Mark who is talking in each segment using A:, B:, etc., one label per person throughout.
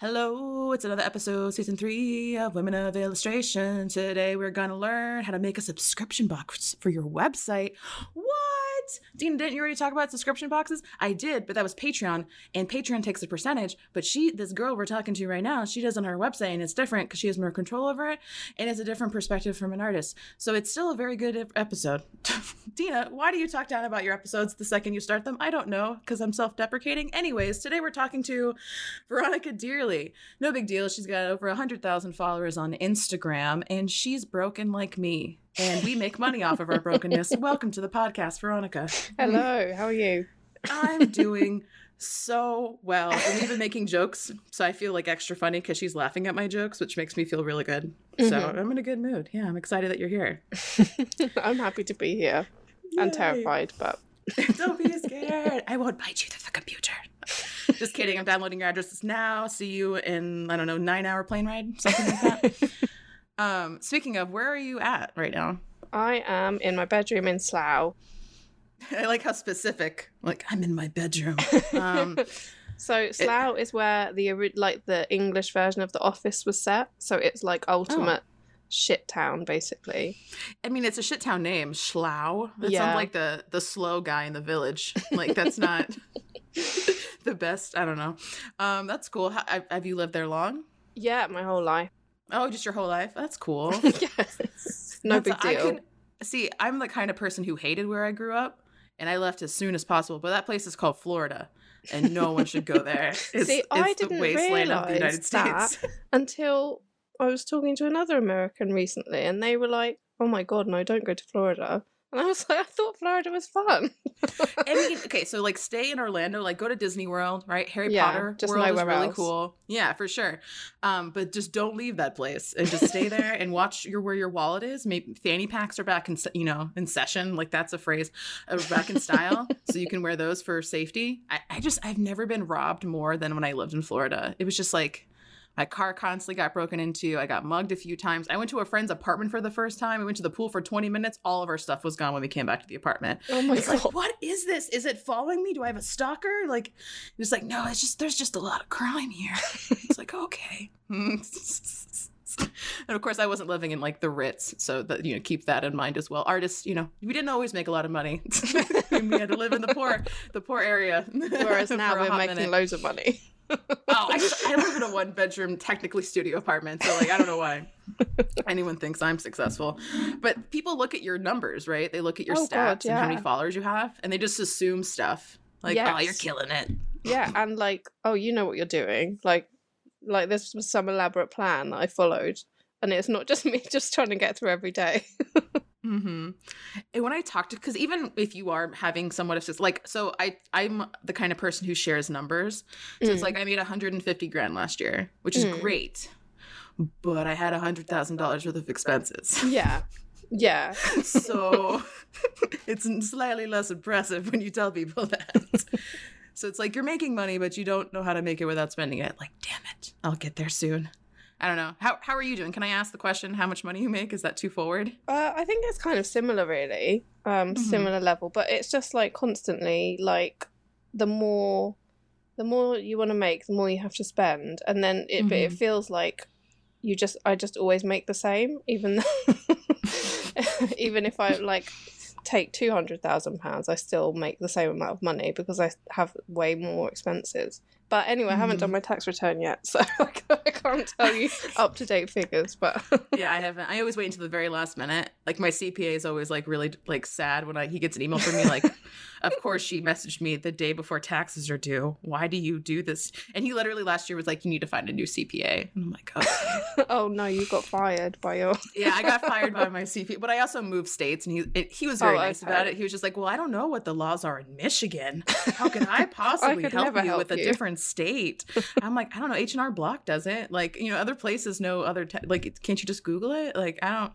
A: Hello, it's another episode, season three of Women of Illustration. Today we're gonna learn how to make a subscription box for your website. What? Dina, didn't you already talk about subscription boxes? I did, but that was Patreon, and Patreon takes a percentage. But she, this girl we're talking to right now, she does on her website, and it's different because she has more control over it, and it's a different perspective from an artist. So it's still a very good episode. Dina, why do you talk down about your episodes the second you start them? I don't know, because I'm self deprecating. Anyways, today we're talking to Veronica Dearly. No big deal. She's got over 100,000 followers on Instagram, and she's broken like me. And we make money off of our brokenness. Welcome to the podcast, Veronica.
B: Hello, how are you?
A: I'm doing so well. And we've been making jokes, so I feel like extra funny because she's laughing at my jokes, which makes me feel really good. So
B: Mhm.
A: I'm in a good mood. Yeah, I'm excited that you're here.
B: I'm happy to be here and
A: Yay.
B: terrified, but
A: Don't be scared. I won't bite you through the computer. Just kidding. I'm downloading your addresses now. See you in I don't know nine hour plane ride, something like that. um, speaking of, where are you at right now?
B: I am in my bedroom in Slough.
A: I like how specific. Like I'm in my bedroom. Um,
B: So Slough is where the like the English version of The Office was set. So it's like ultimate shit town, basically.
A: I mean, it's a shit town name, Slough. That
B: Yeah.
A: sounds like the the slow guy in the village. Like that's not the best. I don't know. Um, that's cool. How, have you lived there long?
B: Yeah, my whole life.
A: Oh, just your whole life. That's cool.
B: yes. No
A: That's-
B: big
A: I
B: deal.
A: can- see, I'm the kind of person who hated where I grew up, and I left as soon as possible. But that place is called Florida, and no one should go there. It's,
B: See, I
A: it's the
B: didn't
A: wasteland of the United. States.
B: Until I was talking to another American recently, and they were like, "Oh my god, no, don't go to Florida." And I was like, "I thought Florida was fun."
A: I mean, okay, so like stay in Orlando, like go to Disney World, right? Harry
B: Yeah,
A: Potter
B: just
A: World is really
B: else.
A: cool. Yeah, for sure. Um, but just don't leave that place and just stay there and watch your where your wallet is. Maybe fanny packs are back in you know in session, like that's a phrase, uh, back in style, so you can wear those for safety. I, I just I've never been robbed more than when I lived in Florida. It was just like. My car constantly got broken into. I got mugged a few times. I went to a friend's apartment for the first time. We went to the pool for 20 minutes. All of our stuff was gone when we came back to the apartment
B: oh my
A: it's
B: god.
A: like, what is this? Is it following me? Do I have a stalker? Like, it's like, no, it's just there's just a lot of crime here. It's like, okay. and of course, I wasn't living in like the Ritz, so that you know, keep that in mind as well. Artists, you know, we didn't always make a lot of money. we had to live in the poor, the poor area.
B: Whereas now we're making
A: minute.
B: loads of money.
A: Oh, I, just, I live in a one bedroom, technically studio apartment. So, like, I don't know why anyone thinks I'm successful. But people look at your numbers, right? They look at your
B: Oh,
A: stats
B: God,
A: and how many followers you have, and they just assume stuff. Like, oh, you're killing it.
B: yeah, and like, oh, you know what you're doing. Like, like this was some elaborate plan that I followed, and it's not just me just trying to get through every day.
A: Mm-hmm. And when I talk to, because even if you are having somewhat of, like, so I, I'm the kind of person who shares numbers. So it's
B: Mm.
A: like I made 150 grand last year, which is
B: Mm.
A: great, but I had $100,000 worth of expenses.
B: yeah, yeah,
A: so it's slightly less impressive when you tell people that. so it's like you're making money, but you don't know how to make it without spending it. Like, damn it, I'll get there soon. I don't know. How how are you doing? Can I ask the question how much money you make? Is that too forward?
B: Uh, I think it's kind of similar, really. Um,
A: Mhm.
B: similar level, but it's just like constantly like the more, the more you want to make, the more you have to spend, and then it but it feels like you just I just always make the same, even though, even if I like take two hundred thousand pounds, I still make the same amount of money because I have way more expenses. But anyway, I haven't done mm. my tax return yet, so I can't tell you up to date figures. But
A: yeah, I haven't. I always wait until the very last minute. Like my CPA is always like really like sad when I he gets an email from me like, of course she messaged me the day before taxes are due. Why do you do this? And he literally last year was like, you need to find a new CPA. And I'm like, okay.
B: oh no, you got fired by your.
A: yeah, I got fired by my CPA, but I also moved states, and he it, he was very
B: Oh,
A: nice
B: okay.
A: about it. He was just like, well, I don't know what the laws are in Michigan. How can I possibly
B: could
A: help you
B: help
A: with a
B: you.
A: State? I'm like, I don't know. H and R Block does it. Like, you know, other places know other te- like. Can't you just Google it? Like, I don't.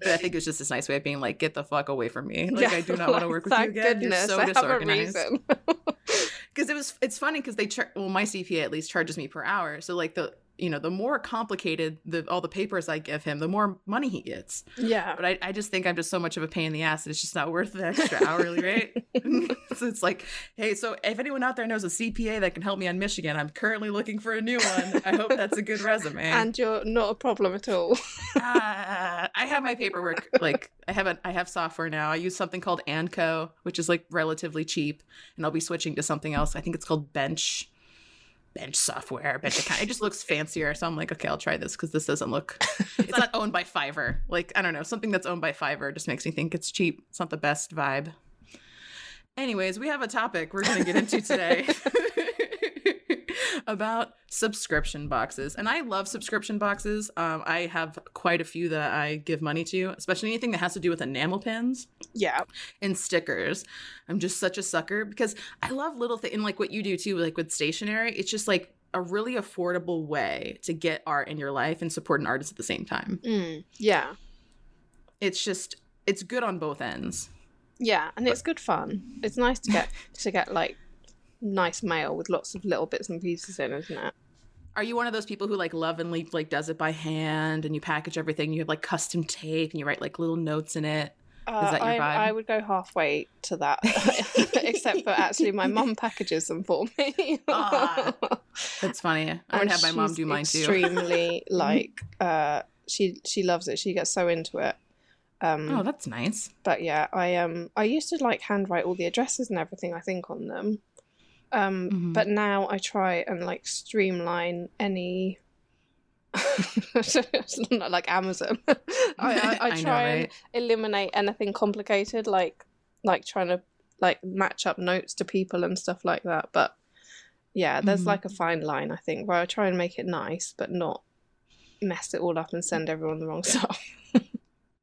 A: But I think it's just this nice way of being like, get the fuck away from me. Like, I do not want to work with you again. You're so disorganized. Because it was, it's funny because they char- well, my CPA at least charges me per hour. So like the you know, the more complicated the all the papers I give him, the more money he gets.
B: Yeah.
A: But I, I just think I'm just so much of a pain in the ass that it's just not worth the extra hourly rate. so it's like, hey, so if anyone out there knows a CPA that can help me on Michigan, I'm currently looking for a new one. I hope that's a good resume.
B: And you're not a problem at all.
A: uh, I have my paperwork. Like I have a, I have software now. I use something called AND CO, which is like relatively cheap, and I'll be switching to something else. I think it's called Bench bench software, bench account. It just looks fancier. So I'm like, okay, I'll try this because this doesn't look. It's not owned by Fiverr. Like I don't know, something that's owned by Fiverr just makes me think it's cheap. It's not the best vibe. Anyways, we have a topic we're going to get into today. about subscription boxes. And I love subscription boxes. Um, I have quite a few that I give money to, especially anything that has to do with enamel pins
B: Yeah.
A: and stickers. I'm just such a sucker because I love little things, and like what you do too, like with stationery. It's just like a really affordable way to get art in your life and support an artist at the same time.
B: Mm. Yeah.
A: It's just, it's good on both ends.
B: Yeah, and it's good fun. It's nice to get to get like nice mail with lots of little bits and pieces in, isn't it?
A: Are you one of those people who like love and leaf like does it by hand and you package everything? You have like custom tape and you write like little notes in it.
B: Uh,
A: that your
B: I,
A: vibe?
B: I would go halfway to that, except for actually my mum packages them for me.
A: Ah, That's funny. I would
B: And
A: have my mom do mine too.
B: Extremely like uh, she she loves it. She gets so into it. Um,
A: Oh, that's nice.
B: but yeah, I um I used to like handwrite all the addresses and everything. I think on them. Um,
A: Mhm.
B: but now I try and like streamline any. not like Amazon. I, I, I
A: know,
B: try and eliminate anything complicated, like like trying to like match up notes to people and stuff like that. But yeah, there's
A: Mhm.
B: like a fine line I think where I try and make it nice, but not mess it all up and send everyone the wrong stuff.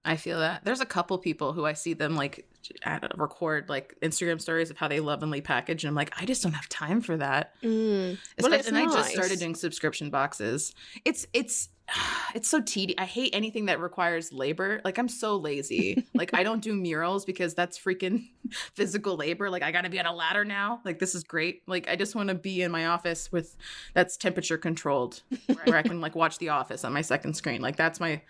A: I feel that. There's a couple people who I see them like at- record like Instagram stories of how they lovingly package, and I'm like, I just don't have time for that.
B: Mm. Well,
A: and I just started doing subscription boxes. It's it's it's so tedious. I hate anything that requires labor. Like I'm so lazy. like I don't do murals because that's freaking physical labor. Like I got to be on a ladder now. Like this is great. Like I just want to be in my office with that's temperature controlled, where I can like watch The Office on my second screen. Like that's my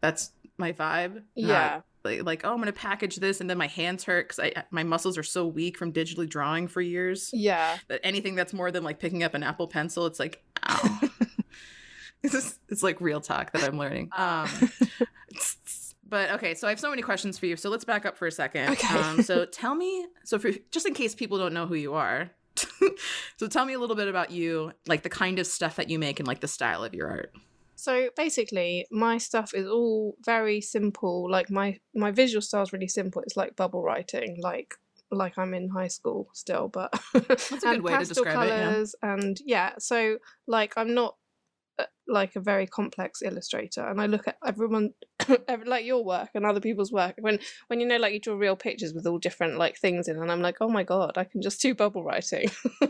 A: that's my vibe.
B: Yeah.
A: like, like oh i'm gonna package this and then my hands hurt because i my muscles are so weak from digitally drawing for years
B: Yeah.
A: that anything that's more than like picking up an apple pencil it's like ow it's, just, it's like real talk that i'm learning um but okay so i have so many questions for you so let's back up for a second
B: Okay.
A: um so tell me so for just in case people don't know who you are so tell me a little bit about you like the kind of stuff that you make and like the style of your art
B: So basically, my stuff is all very simple. Like my my visual style is really simple. It's like bubble writing, like like I'm in high school still, but
A: That's a good
B: and
A: way to
B: pastel
A: describe it, yeah.
B: and yeah. So like I'm not like a very complex illustrator, and I look at everyone like your work and other people's work when when you know like you draw real pictures with all different like things in, and I'm like, oh my god, I can just do bubble writing.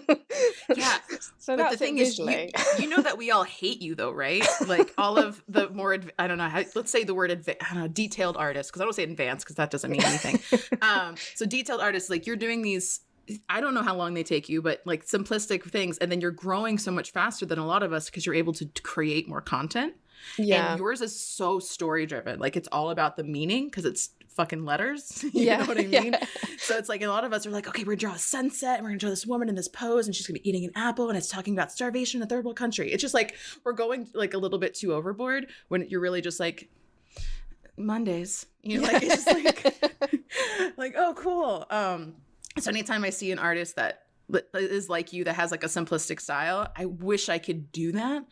A: Yeah,
B: So
A: but
B: that's
A: the thing is you, you know that we all hate you, though, right? Like all of the more, adv- I don't know, how, let's say the word don't know, detailed artist because I don't say advanced because that doesn't mean anything. um, so detailed artists, like you're doing these. I don't know how long they take you, but like simplistic things, and then you're growing so much faster than a lot of us because you're able to create more content.
B: yeah.
A: And yours is so story driven. Like it's all about the meaning because it's fucking letters. you
B: yeah.
A: know what I
B: yeah.
A: mean? So it's like a lot of us are like, okay, we're gonna draw a sunset and we're gonna draw this woman in this pose and she's gonna be eating an apple and it's talking about starvation in a third world country. It's just like we're going like a little bit too overboard when you're really just like Mondays. You know, like it's just like like, oh cool. Um so anytime I see an artist that is like you that has like a simplistic style, I wish I could do that.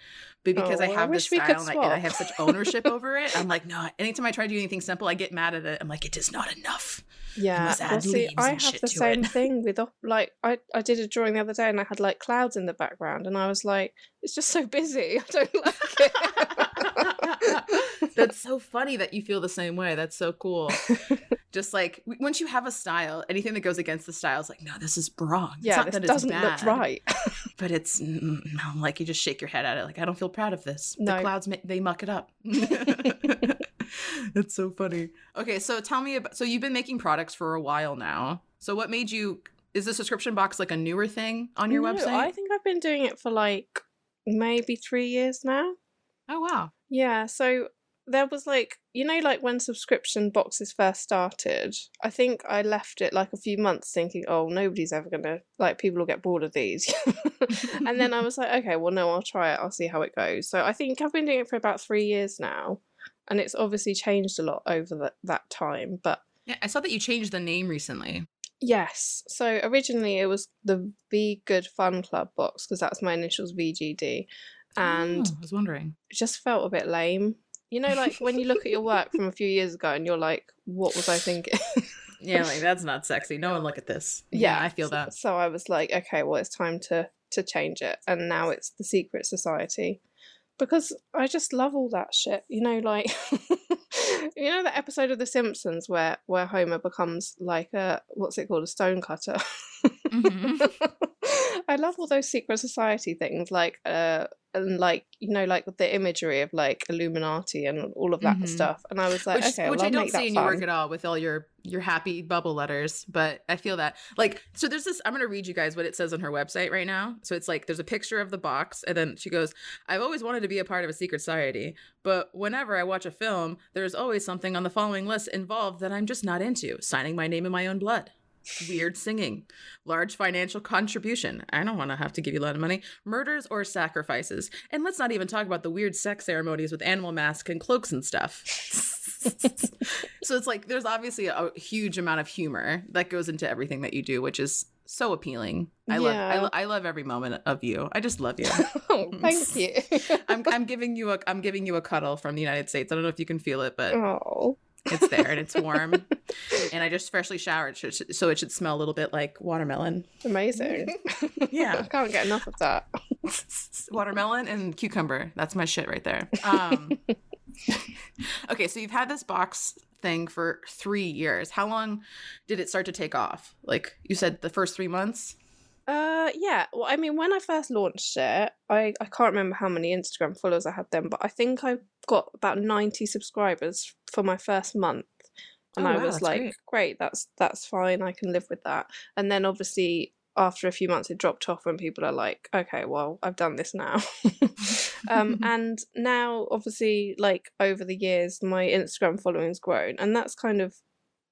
A: But because
B: Oh,
A: I
B: I
A: have this
B: we could
A: style and I, and I have such ownership over it, I'm like, no, anytime I try to do anything simple, I get mad at it. I'm like, it is not enough.
B: Yeah, well, see, I have the same
A: it.
B: thing with like I I did a drawing the other day and I had like clouds in the background and I was like, it's just so busy. I don't like it.
A: That's so funny that you feel the same way. That's so cool. Just like once you have a style, anything that goes against the style is like, no, this is wrong. It's
B: yeah,
A: not
B: this
A: that
B: doesn't look
A: bad,
B: right.
A: but it's no, like you just shake your head at it. Like I don't feel proud of this.
B: No.
A: The clouds they muck it up. That's so funny. Okay, so tell me about. So you've been making products for a while now. So what made you? Is the subscription box like a newer thing on your
B: No,
A: website?
B: I think I've been doing it for like maybe three years now.
A: Oh wow.
B: Yeah, so there was like you know like when subscription boxes first started i think i left it like a few months thinking oh nobody's ever gonna like people will get bored of these and then i was like okay well no i'll try it i'll see how it goes so i think i've been doing it for about three years now and it's obviously changed a lot over that, that time but
A: Yeah, I saw that you changed the name recently.
B: yes so originally it was the be good fun club box because that's my initials vgd and
A: Oh, I was wondering.
B: it just felt a bit lame you know like when you look at your work from a few years ago and you're like what was i thinking
A: Yeah, like that's not sexy. No one look at this.
B: yeah
A: I feel that.
B: so i was like okay well it's time to to change it and now it's the secret society because i just love all that shit you know like you know that episode of the simpsons where where homer becomes like a what's it called a stone cutter
A: Mhm.
B: i love all those secret society things like uh and like you know like the imagery of like illuminati and all of that
A: Mhm.
B: stuff and i was like
A: which,
B: okay
A: which
B: well,
A: I don't see in your work at all with all your your happy bubble letters, but I feel that like so. There's this. I'm gonna read you guys what it says on her website right now. So it's like there's a picture of the box, and then she goes, "I've always wanted to be a part of a secret society, but whenever I watch a film, there's always something on the following list involved that I'm just not into: signing my name in my own blood." Weird singing, large financial contribution. I don't want to have to give you a lot of money. Murders or sacrifices. And let's not even talk about the weird sex ceremonies with animal masks and cloaks and stuff. so it's like there's obviously a, huge amount of humor that goes into everything that you do, which is so appealing. I love I, lo- I love every moment of you. I just love you.
B: oh thank you
A: I'm I'm giving you a I'm giving you a cuddle from the United States. I don't know if you can feel it, but
B: oh
A: it's there and it's warm. and I just freshly showered, so it should- so it should smell a little bit like watermelon.
B: amazing
A: Yeah.
B: i can't get enough of that
A: watermelon and cucumber. That's my shit right there. Um, okay, so you've had this box thing for three years. How long did it start to take off? Like you said, the first three months.
B: Uh, yeah. Well, I mean, when I first launched it, I I can't remember how many Instagram followers I had then, but I think I got about ninety subscribers for my first month, and
A: Oh,
B: I
A: wow,
B: was like,
A: great.
B: great. that's that's fine. I can live with that. And then obviously after a few months, it dropped off when people are like, okay, well, I've done this now. um, and now obviously, like over the years, my Instagram following's grown, and that's kind of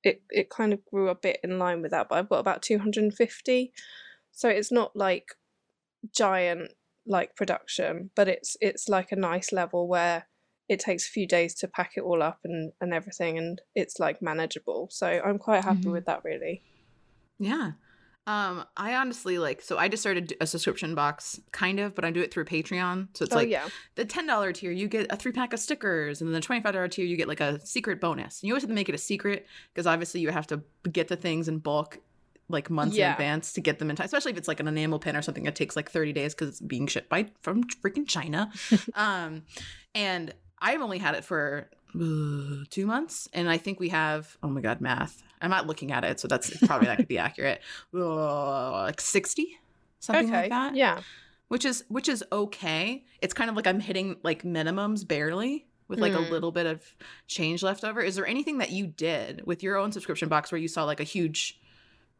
B: it. It kind of grew a bit in line with that, but I've got about two hundred and fifty so it's not like giant like production but it's it's like a nice level where it takes a few days to pack it all up and and everything and it's like manageable so i'm quite happy
A: Mhm.
B: with that really
A: Yeah. Um, I honestly like so I just started a subscription box, kind of, but I do it through Patreon. So it's
B: oh
A: like
B: yeah
A: the ten dollar tier, you get a three pack of stickers, and then the twenty five dollar tier, you get like a secret bonus. And you always have to make it a secret because obviously you have to get the things in bulk, like months in advance to get them in time. Especially if it's like an enamel pin or something that takes like thirty days because it's being shipped by from freaking China. um, and I've only had it for uh, two months, and I think we have. Oh my god, math! I'm not looking at it, so that's probably that could be accurate. Uh, like sixty, something
B: okay
A: like that
B: yeah
A: which is which is okay. It's kind of like I'm hitting like minimums barely with like a
B: Mm.
A: little bit of change left over. Is there anything that you did with your own subscription box where you saw like a huge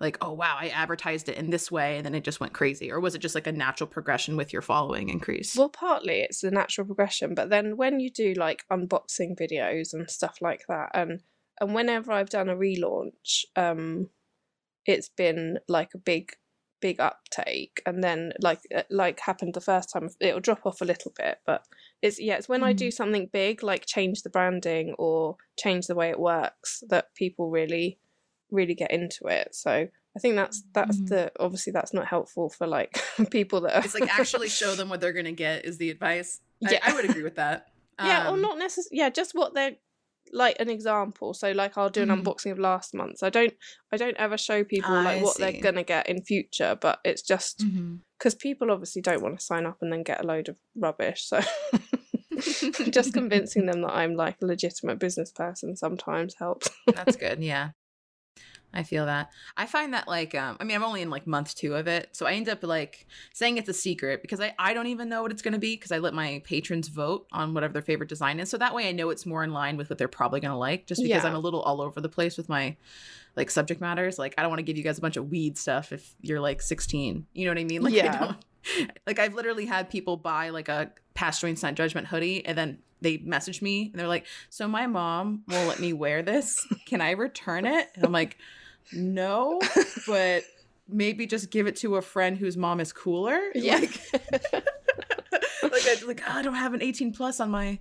A: like oh wow, I advertised it in this way and then it just went crazy. Or was it just like a natural progression with your following increase?
B: well partly it's a natural progression but then when you do like unboxing videos and stuff like that and and whenever i've done a relaunch um it's been like a big big uptake. And then like uh, like happened the first time it'll drop off a little bit but it's yeah it's when i do something big like change the branding or change the way it works that people really really get into it so i think that's that's
A: Mhm.
B: the obviously that's not helpful for like people that are
A: it's like actually show them what they're going to get is the advice.
B: Yeah.
A: I, would agree with that.
B: yeah or
A: Um,
B: not necessarily yeah just what they're like an example so like i'll do an
A: Mhm.
B: unboxing of last month so i don't i don't ever show people like
A: I
B: what
A: see.
B: they're gonna get in future but it's just because people obviously don't want to sign up and then get a load of rubbish so just convincing them that i'm like a legitimate business person sometimes helps
A: That's good. Yeah. I feel that. I find that like um I mean I'm only in like month 2 of it. So I end up like saying it's a secret because I I don't even know what it's going to be because I let my patrons vote on whatever their favorite design is. So that way I know it's more in line with what they're probably going to like just because
B: Yeah.
A: I'm a little all over the place with my like subject matters. Like I don't want to give you guys a bunch of weed stuff if you're like 16. You know what I mean? Like I
B: Yeah.
A: don't like I've literally had people buy like a Pastor Sign Judgment hoodie and then they message me and they're like, "So my mom won't let me wear this. Can I return it?" And I'm like, "No, but maybe just give it to a friend whose mom is cooler."
B: Yeah.
A: Like, like, I, like oh, I don't have an 18 plus on my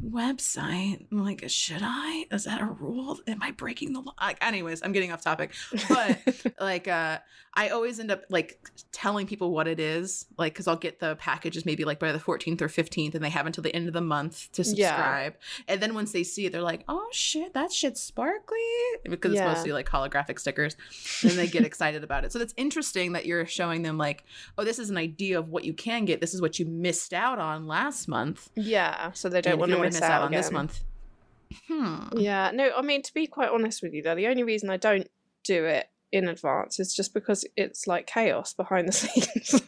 A: website. I'm like, should I? Is that a rule? Am I breaking the law? Like, anyways, I'm getting off topic. But like, uh, I always end up like telling people what it is, like, because I'll get the packages maybe like by the 14th or 15th, and they have until the end of the month to
B: Yeah.
A: subscribe. And then once they see it, they're like, oh shit, that shit's sparkly because
B: Yeah.
A: it's mostly like holographic stickers. And they get excited about it. So that's interesting that you're showing them like, oh, this is an idea of what you can get. This is what you missed out on last month.
B: yeah, so they don't want to miss, out,
A: on this month. Hmm.
B: Yeah, no, I mean to be quite honest with you, though, the only reason I don't do it in advance is just because it's like chaos behind the scenes.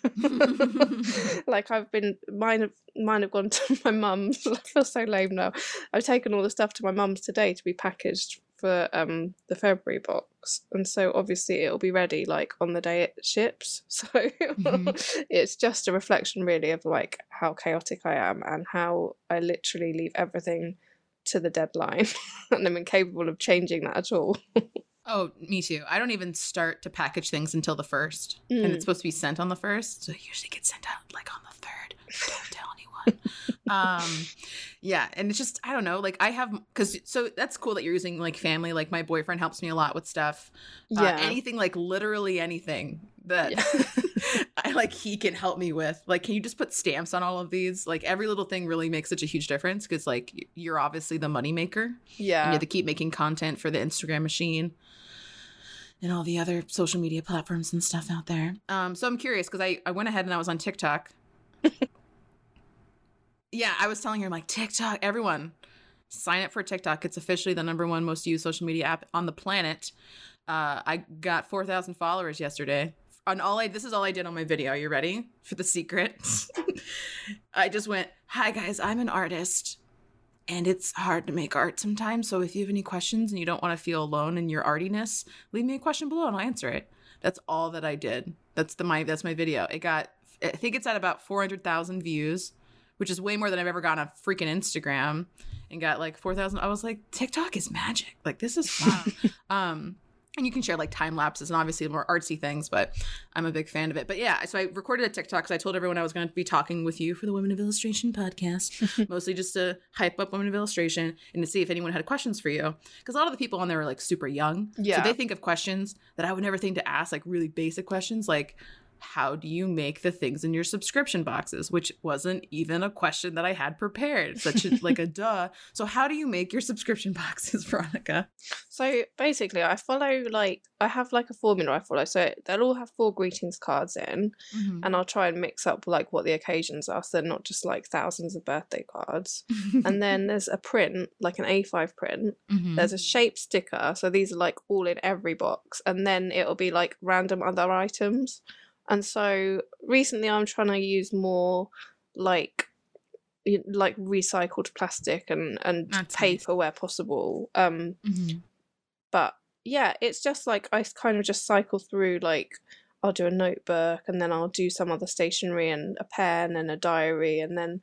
B: like I've been mine have mine have gone to my mum's. I feel so lame now. I've taken all the stuff to my mum's today to be packaged for um the February box, and so obviously it'll be ready like on the day it ships. So it's just a reflection, really, of like how chaotic I am and how I literally leave everything to the deadline, and I'm incapable of changing that at all.
A: Oh, me too. I don't even start to package things until the first, and
B: Mm.
A: it's supposed to be sent on the first. So it usually gets sent out like on the third. Don't tell anyone. um, yeah, and it's just I don't know. Like I have because so that's cool that you're using like family. Like my boyfriend helps me a lot with stuff. Uh,
B: Yeah.
A: anything like literally anything that I like he can help me with. Like, can you just put stamps on all of these? Like every little thing really makes such a huge difference because like you're obviously the moneymaker. and you have to keep making content for the Instagram machine and all the other social media platforms and stuff out there. Um, so I'm curious because I, I went ahead and I was on TikTok. yeah, I was telling her, I'm like, TikTok, everyone sign up for TikTok. It's officially the number one most used social media app on the planet. Uh, I got 4,000 followers yesterday. On all I, this is all I did on my video. Are you ready for the secret? I just went, Hi guys, I'm an artist and it's hard to make art sometimes. So if you have any questions and you don't want to feel alone in your artiness, leave me a question below and I'll answer it. That's all that I did. That's the my that's my video. It got I think it's at about 400,000 views, which is way more than I've ever gotten on freaking Instagram and got like 4,000. I was like TikTok is magic. Like this is fun. um and you can share like time lapses and obviously more artsy things, but I'm a big fan of it. But yeah, so I recorded a TikTok because I told everyone I was going to be talking with you for the Women of Illustration podcast, mostly just to hype up Women of Illustration and to see if anyone had questions for you. Because a lot of the people on there are like super young.
B: Yeah.
A: So they think of questions that I would never think to ask, like really basic questions like, how do you make the things in your subscription boxes which wasn't even a question that i had prepared such a, like a duh so how do you make your subscription boxes veronica
B: So basically, I follow like I have like a formula I follow. So they'll all have four greetings cards in, and I'll try and mix up like what the occasions are, so they're not just like thousands of birthday cards. And then there's a print, like an A5 print.
A: Mhm.
B: There's a shape sticker, so these are like all in every box, and then it'll be like random other items. And so recently, I'm trying to use more like like recycled plastic and and
A: That's nice.
B: paper where possible. Um,
A: Mhm.
B: but yeah, it's just like I kind of just cycle through like I'll do a notebook and then I'll do some other stationery and a pen and a diary and then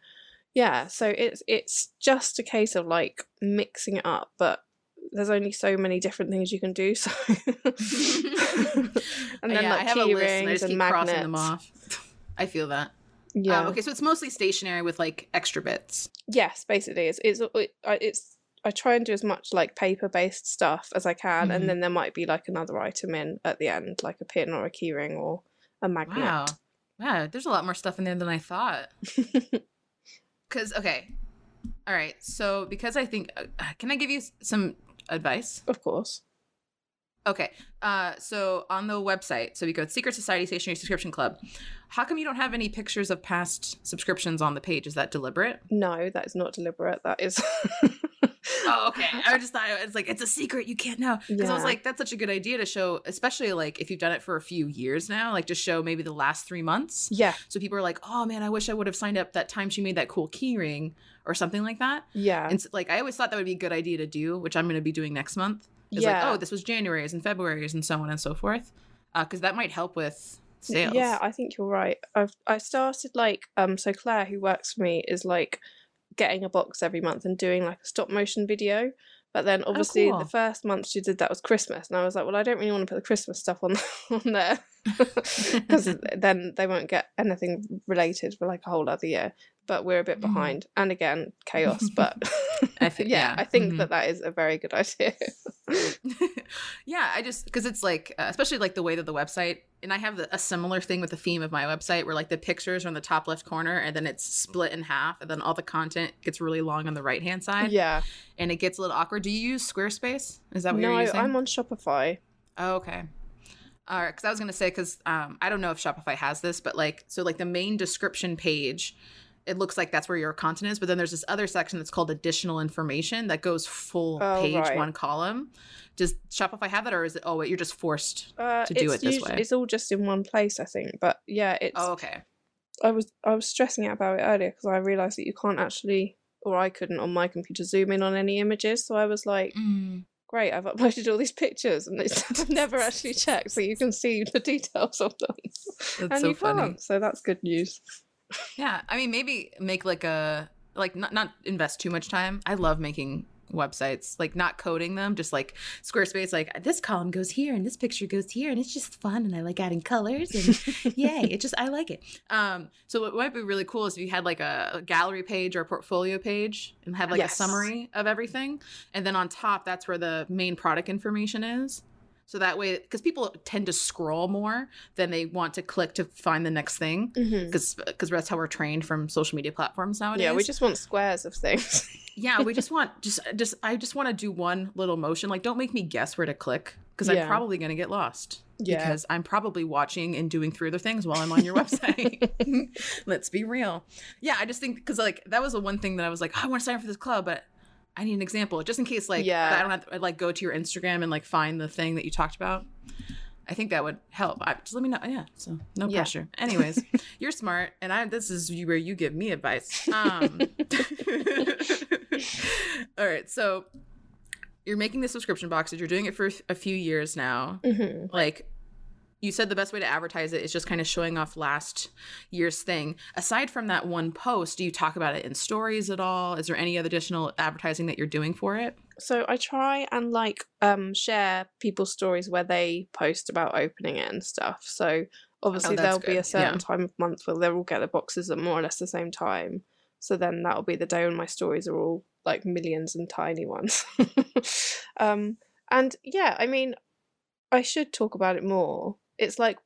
B: yeah, so it's it's just a case of like mixing it up, but there's only so many different things you can do. So and then
A: yeah,
B: like
A: I have a
B: key
A: list and I
B: rings and
A: keep crossing them
B: magnets.
A: off. I feel that.
B: Yeah.
A: Um, okay, so it's mostly stationary with like extra bits.
B: Yes, basically, it's it's it, I- it's I try and do as much like paper based stuff as I can,
A: Mhm.
B: and then there might be like another item in at the end, like a pin or a keyring or a magnet.
A: Wow. Wow, there's a lot more stuff in there than I thought. Cuz okay. All right. So because I think uh, can I give you some advice?
B: of course.
A: Okay. Uh so on the website, so we go to Secret Society Stationery Subscription Club. How come you don't have any pictures of past subscriptions on the page? Is that deliberate?
B: No, that is not deliberate. That is.
A: Oh, okay. I just thought it's like it's a secret you can't know because I was like, that's such a good idea to show, especially like if you've done it for a few years now, like to show maybe the last three months.
B: yeah,
A: So people are like, oh man, I wish I would have signed up that time she made that cool key ring or something like that.
B: yeah,
A: And s- like I always thought that would be a good idea to do, which I'm going to be doing next month. Is
B: yeah.
A: like, oh, this was January's and February's and so on and so forth, because that might help with sales.
B: Yeah, I think you're right. I've I started like um so Claire who works for me is like getting a box every month and doing like a stop motion video. But then obviously
A: cool.
B: the first month she did that was Christmas and I was like, well I don't really want to put the Christmas stuff on on there because then they won't get anything related for like a whole other year. But we're a bit
A: Mhm.
B: behind and again chaos, but
A: I thi-
B: yeah,
A: yeah,
B: I think
A: mhm.
B: that that is a very good idea.
A: yeah, I just because it's like, uh, especially like the way that the website, and I have the, a similar thing with the theme of my website where like the pictures are in the top left corner and then it's split in half, and then all the content gets really long on the right hand side,
B: yeah.
A: and it gets a little awkward. Do you use Squarespace? Is that what
B: No,
A: you're using?
B: I'm on Shopify.
A: Oh, okay. All right, because I was gonna say because um, I don't know if Shopify has this, but like so like the main description page, it looks like that's where your content is, but then there's this other section that's called additional information that goes full
B: Oh,
A: page,
B: right.
A: one column. Does Shopify have that, or is it? Oh, wait, you're just forced.
B: Uh,
A: to do it this
B: usu-
A: way.
B: It's all just in one place, I think. But yeah, it's.
A: Oh, okay.
B: I was I was stressing out about it earlier because I realised that you can't actually, or I couldn't on my computer zoom in on any images. So I was like,
A: Mm.
B: great, I've uploaded all these pictures and I've never actually checked, so you can see the details of them.
A: That's
B: and
A: so
B: you
A: funny.
B: can't, so that's good news.
A: Yeah, I mean, maybe make like a like not not invest too much time. I love making websites, like not coding them, just like Squarespace. Like this column goes here and this picture goes here, and it's just fun, and I like adding colors and yay it just i like it um so what might be really cool is if you had like a, a gallery page or a portfolio page and had like
B: Yes.
A: a summary of everything and then on top that's where the main product information is so that way because people tend to scroll more than they want to click to find the next thing
B: mm-hmm.
A: because because that's how we're trained from social media platforms nowadays.
B: Yeah, we just want squares of things.
A: yeah we just want just just i just want to do one little motion. Like don't make me guess where to click because i'm probably going to get lost.
B: Yeah.
A: because i'm probably watching and doing three other things while i'm on your website. Let's be real. Yeah i just think because like that was the one thing that i was like oh, i want to sign up for this club but i need an example just in case like
B: Yeah.
A: i don't have to like go to your instagram and like find the thing that you talked about I think that would help. I, just let me know. Yeah, so no
B: Yeah.
A: pressure. Anyways, you're smart, and I. This is where you give me advice. Um, all right, so you're making the subscription boxes. You're doing it for a few years now.
B: hmm
A: Like you said, the best way to advertise it is just kind of showing off last year's thing. Aside from that one post, do you talk about it in stories at all? Is there any other additional advertising that you're doing for it?
B: So I try and like um share people's stories where they post about opening it and stuff. So obviously
A: Oh,
B: there'll be a certain
A: Yeah.
B: time of month where they'll all get the boxes at more or less the same time. So then that'll be the day when my stories are all like millions and tiny ones. um and yeah, I mean I should talk about it more. It's like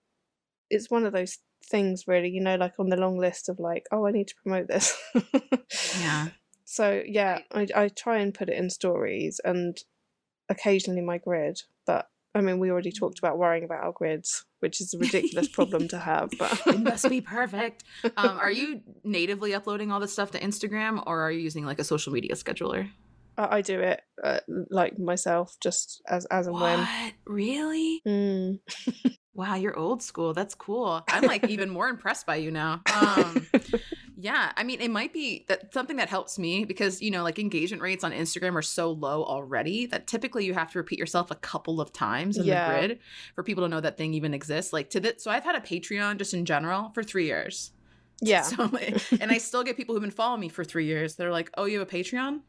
B: it's one of those things really, you know, like on the long list of like, oh I need to promote this.
A: Yeah.
B: So yeah, I I try and put it in stories and occasionally my grid, but I mean we already talked about worrying about our grids, which is a ridiculous problem to have. But
A: it must be perfect. Um, are you natively uploading all this stuff to Instagram, or are you using like a social media scheduler?
B: I, I do it uh, like myself, just as as and when.
A: Really?
B: Mm.
A: Wow, you're old school. That's cool. I'm like even more impressed by you now. Um, yeah, I mean, it might be that something that helps me because you know, like engagement rates on Instagram are so low already that typically you have to repeat yourself a couple of times in
B: Yeah.
A: the grid for people to know that thing even exists. Like to this, so I've had a Patreon just in general for three years.
B: Yeah.
A: So, and I still get people who've been following me for three years. They're like, "Oh, you have a Patreon?"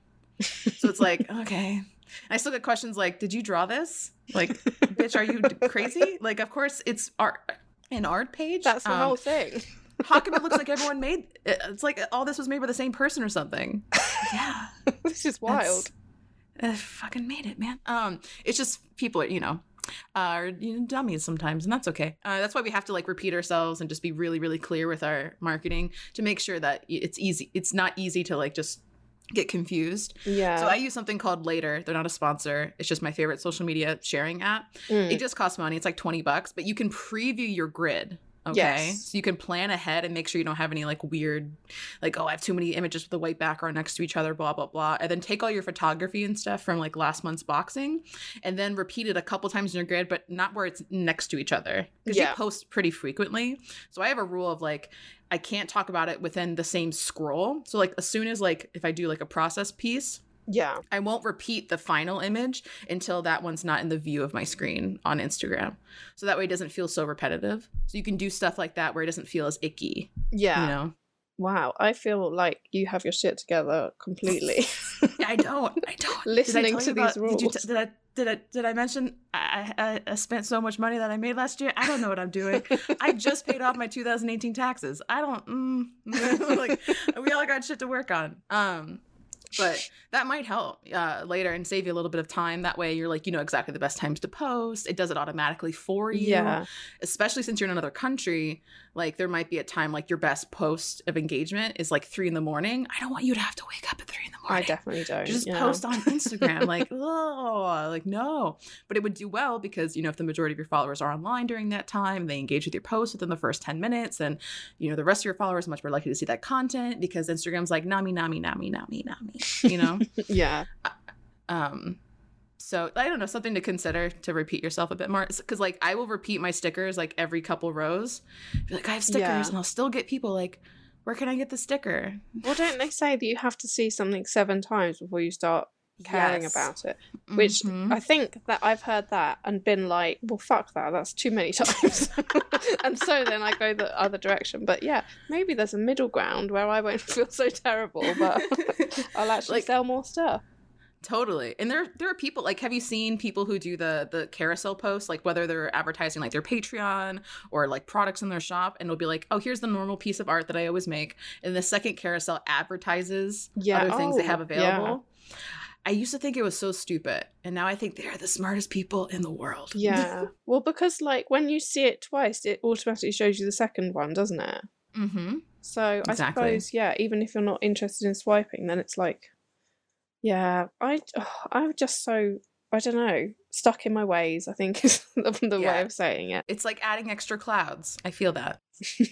A: So it's like, okay. I still get questions like, "Did you draw this?" Like, bitch, are you crazy? Like, of course it's art, an art page.
B: That's the
A: Um,
B: whole thing.
A: How come it looks like everyone made? it- It's like all this was made by the same person or something. Yeah,
B: this is wild.
A: I fucking made it, man. Um, it's just people are, you know, are you know, dummies sometimes, and that's okay. Uh, that's why we have to like repeat ourselves and just be really, really clear with our marketing to make sure that it's easy. It's not easy to like just get confused.
B: Yeah.
A: So I use something called Later. They're not a sponsor. It's just my favorite social media sharing app.
B: Mm.
A: It just costs money. It's like 20 bucks, but you can preview your grid. Okay.
B: Yes.
A: So you can plan ahead and make sure you don't have any like weird, like, oh, I have too many images with a white background next to each other, blah, blah, blah. And then take all your photography and stuff from like last month's boxing and then repeat it a couple times in your grid, but not where it's next to each other. Because
B: Yeah.
A: you post pretty frequently. So I have a rule of like, I can't talk about it within the same scroll. So like as soon as like if I do like a process piece,
B: Yeah.
A: I won't repeat the final image until that one's not in the view of my screen on Instagram. So that way it doesn't feel so repetitive. So you can do stuff like that where it doesn't feel as icky,
B: Yeah.
A: you know?
B: Wow. I feel like you have your shit together completely.
A: I don't. I don't.
B: Listening
A: I
B: to
A: you
B: these
A: about- Did, you
B: rules.
A: t- did I did I did I mention I, I I spent so much money that I made last year? I don't know what I'm doing. I just paid off my 2018 taxes. I don't mm, like we all got shit to work on. Um but that might help uh, later and save you a little bit of time. That way, you're like, you know exactly the best times to post. It does it automatically for you.
B: yeah.
A: Especially since you're in another country, like there might be a time like your best post of engagement is like three in the morning. I don't want you to have to wake up at three in the morning.
B: I definitely don't.
A: just
B: yeah.
A: post on Instagram. like, oh, like no. But it would do well because you know if the majority of your followers are online during that time, they engage with your post within the first ten minutes, and you know the rest of your followers are much more likely to see that content because Instagram's like nami nami nami nami nami. You know.
B: Yeah.
A: um. So I don't know something to consider to repeat yourself a bit more because like I will repeat my stickers like every couple rows. Be like I have stickers,
B: Yeah.
A: and I'll still get people like, where can I get the sticker?
B: Well, don't they say that you have to see something seven times before you start caring
A: Yes.
B: about it? Which
A: Mhm.
B: I think that I've heard that and been like, well, fuck that. That's too many times. and so then I go the other direction. But yeah, maybe there's a middle ground where I won't feel so terrible, but I'll actually
A: Like-
B: sell more stuff.
A: Totally. And there there are people like have you seen people who do the the carousel posts like whether they're advertising like their Patreon or like products in their shop and it'll be like, "Oh, here's the normal piece of art that I always make." And the second carousel advertises
B: Yeah.
A: other things they
B: Oh,
A: have
B: yeah.
A: available. I used to think it was so stupid, and now I think they're the smartest people in the world.
B: Yeah. well, because like when you see it twice, it automatically shows you the second one, doesn't it?
A: mhm.
B: So I suppose, yeah, even if you're not interested in swiping, then it's like, yeah, I, I'm just so, I don't know, stuck in my ways, I think is the, the
A: Yeah.
B: way of saying it.
A: It's like adding extra clouds. I feel that.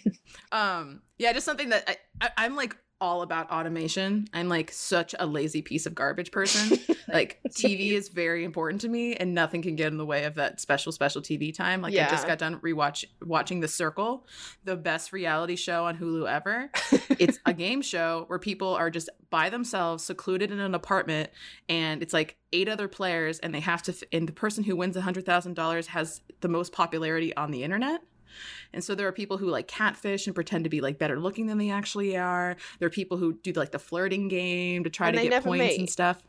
A: um yeah just something that I, I i'm like all about automation. I'm like such a lazy piece of garbage person. Like tv is very important to me and nothing can get in the way of that special special tv time. Like i just got done rewatch watching the circle the best reality show on hulu ever. It's a game show where people are just by themselves secluded in an apartment and it's like eight other players and they have to f- and the person who wins a hundred thousand dollars has the most popularity on the internet and so there are people who like catfish and pretend to be like better looking than they actually are there are people who do like the flirting game to try
B: And
A: to get points
B: meet.
A: and stuff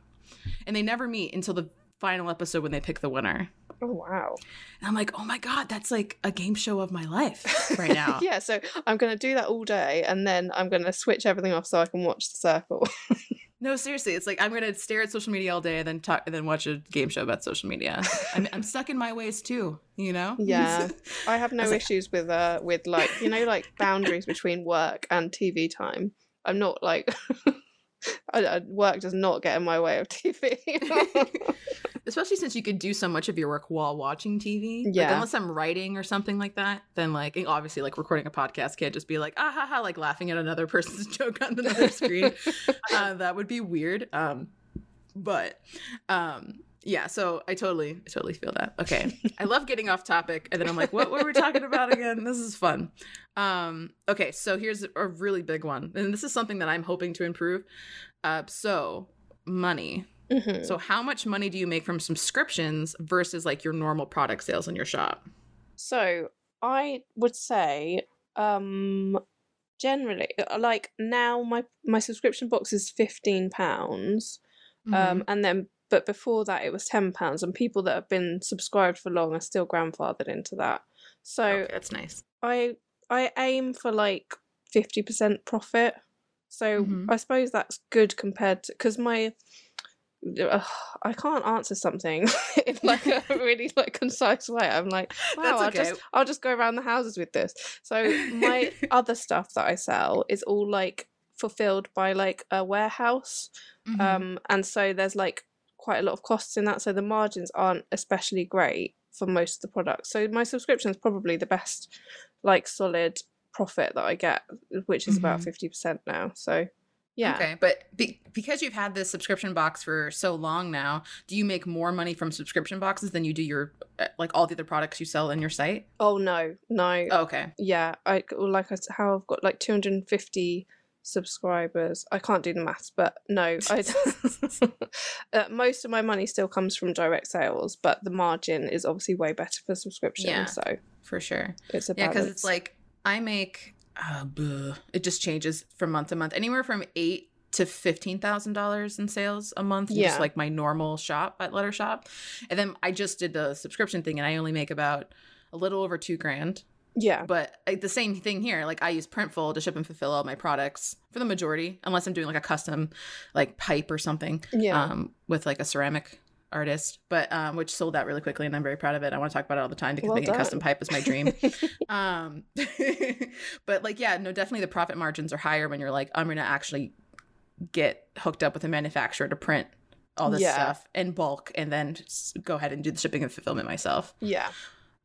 A: and they never meet until the final episode when they pick the winner
B: Oh, wow.
A: and i'm like oh my god that's like a game show of my life right now
B: yeah, so I'm going to do that all day and then I'm going to switch everything off so I can watch The Circle.
A: No, seriously, it's like I'm gonna stare at social media all day and then talk and then watch a game show about social media. I'm, I'm stuck in my ways too, you know.
B: Yeah. I have no
A: like-
B: issues with, uh, with like, you know, like boundaries between work and TV time. I'm not like, I, I, work does not get in my way of TV.
A: Especially since you could do so much of your work while watching TV. Like,
B: Yeah.
A: unless I'm writing or something like that, then like obviously like recording a podcast can't just be like ah ha ha like laughing at another person's joke on another screen. uh, that would be weird. Um, but um, yeah. So I totally, I totally feel that. Okay, I love getting off topic, and then I'm like, what, were we talking about again? This is fun. Um, okay, so here's a really big one, and this is something that I'm hoping to improve. Uh, so money.
B: Mhm.
A: So how much money do you make from subscriptions versus like your normal product sales in your shop?
B: So I would say, um, generally, uh, like now my my subscription box is fifteen pounds,
A: Mm-hmm.
B: um, and then but before that it was ten pounds, and people that have been subscribed for long are still grandfathered into that. So
A: okay, that's nice.
B: I I aim for like fifty percent profit. So
A: Mhm.
B: I suppose that's good compared to because my uh, I can't answer something in like a really like concise way. I'm like, wow,
A: That's
B: I'll just I'll just go around the houses with this. So my other stuff that I sell is all like fulfilled by like a warehouse
A: Mhm.
B: um and so there's like quite a lot of costs in that so the margins aren't especially great for most of the products so my subscription is probably the best like solid profit that i get which is about
A: Mhm.
B: 50% now so yeah
A: Okay, but be- because you've had this subscription box for so long now, do you make more money from subscription boxes than you do your uh, like all the other products you sell in your site?
B: oh no no
A: Oh, okay.
B: yeah i like how i've got like 250 subscribers. I can't do the maths, but no, I uh, most of my money still comes from direct sales, but the margin is obviously way better for subscription.
A: Yeah.
B: So
A: for sure.
B: it's a
A: Yeah, because it's like I make uh, it just changes from month to month, anywhere from eight to fifteen thousand dollars in sales a month. in Just like my normal shop at Letter Shop, and then I just did the subscription thing, and I only make about a little over two grand.
B: Yeah,
A: But like, the same thing here. Like I use Printful to ship and fulfill all my products for the majority, unless I'm doing like a custom like pipe or something
B: yeah,
A: um, with like a ceramic artist, but um, which sold out really quickly, and I'm very proud of it. I want to talk about it all the time because
B: Well
A: making a
B: done.
A: custom pipe is my dream. um, but like, yeah, no, definitely the profit margins are higher when you're like, I'm gonna actually get hooked up with a manufacturer to print all this
B: Yeah.
A: stuff in bulk, and then go ahead and do the shipping and fulfillment myself.
B: yeah.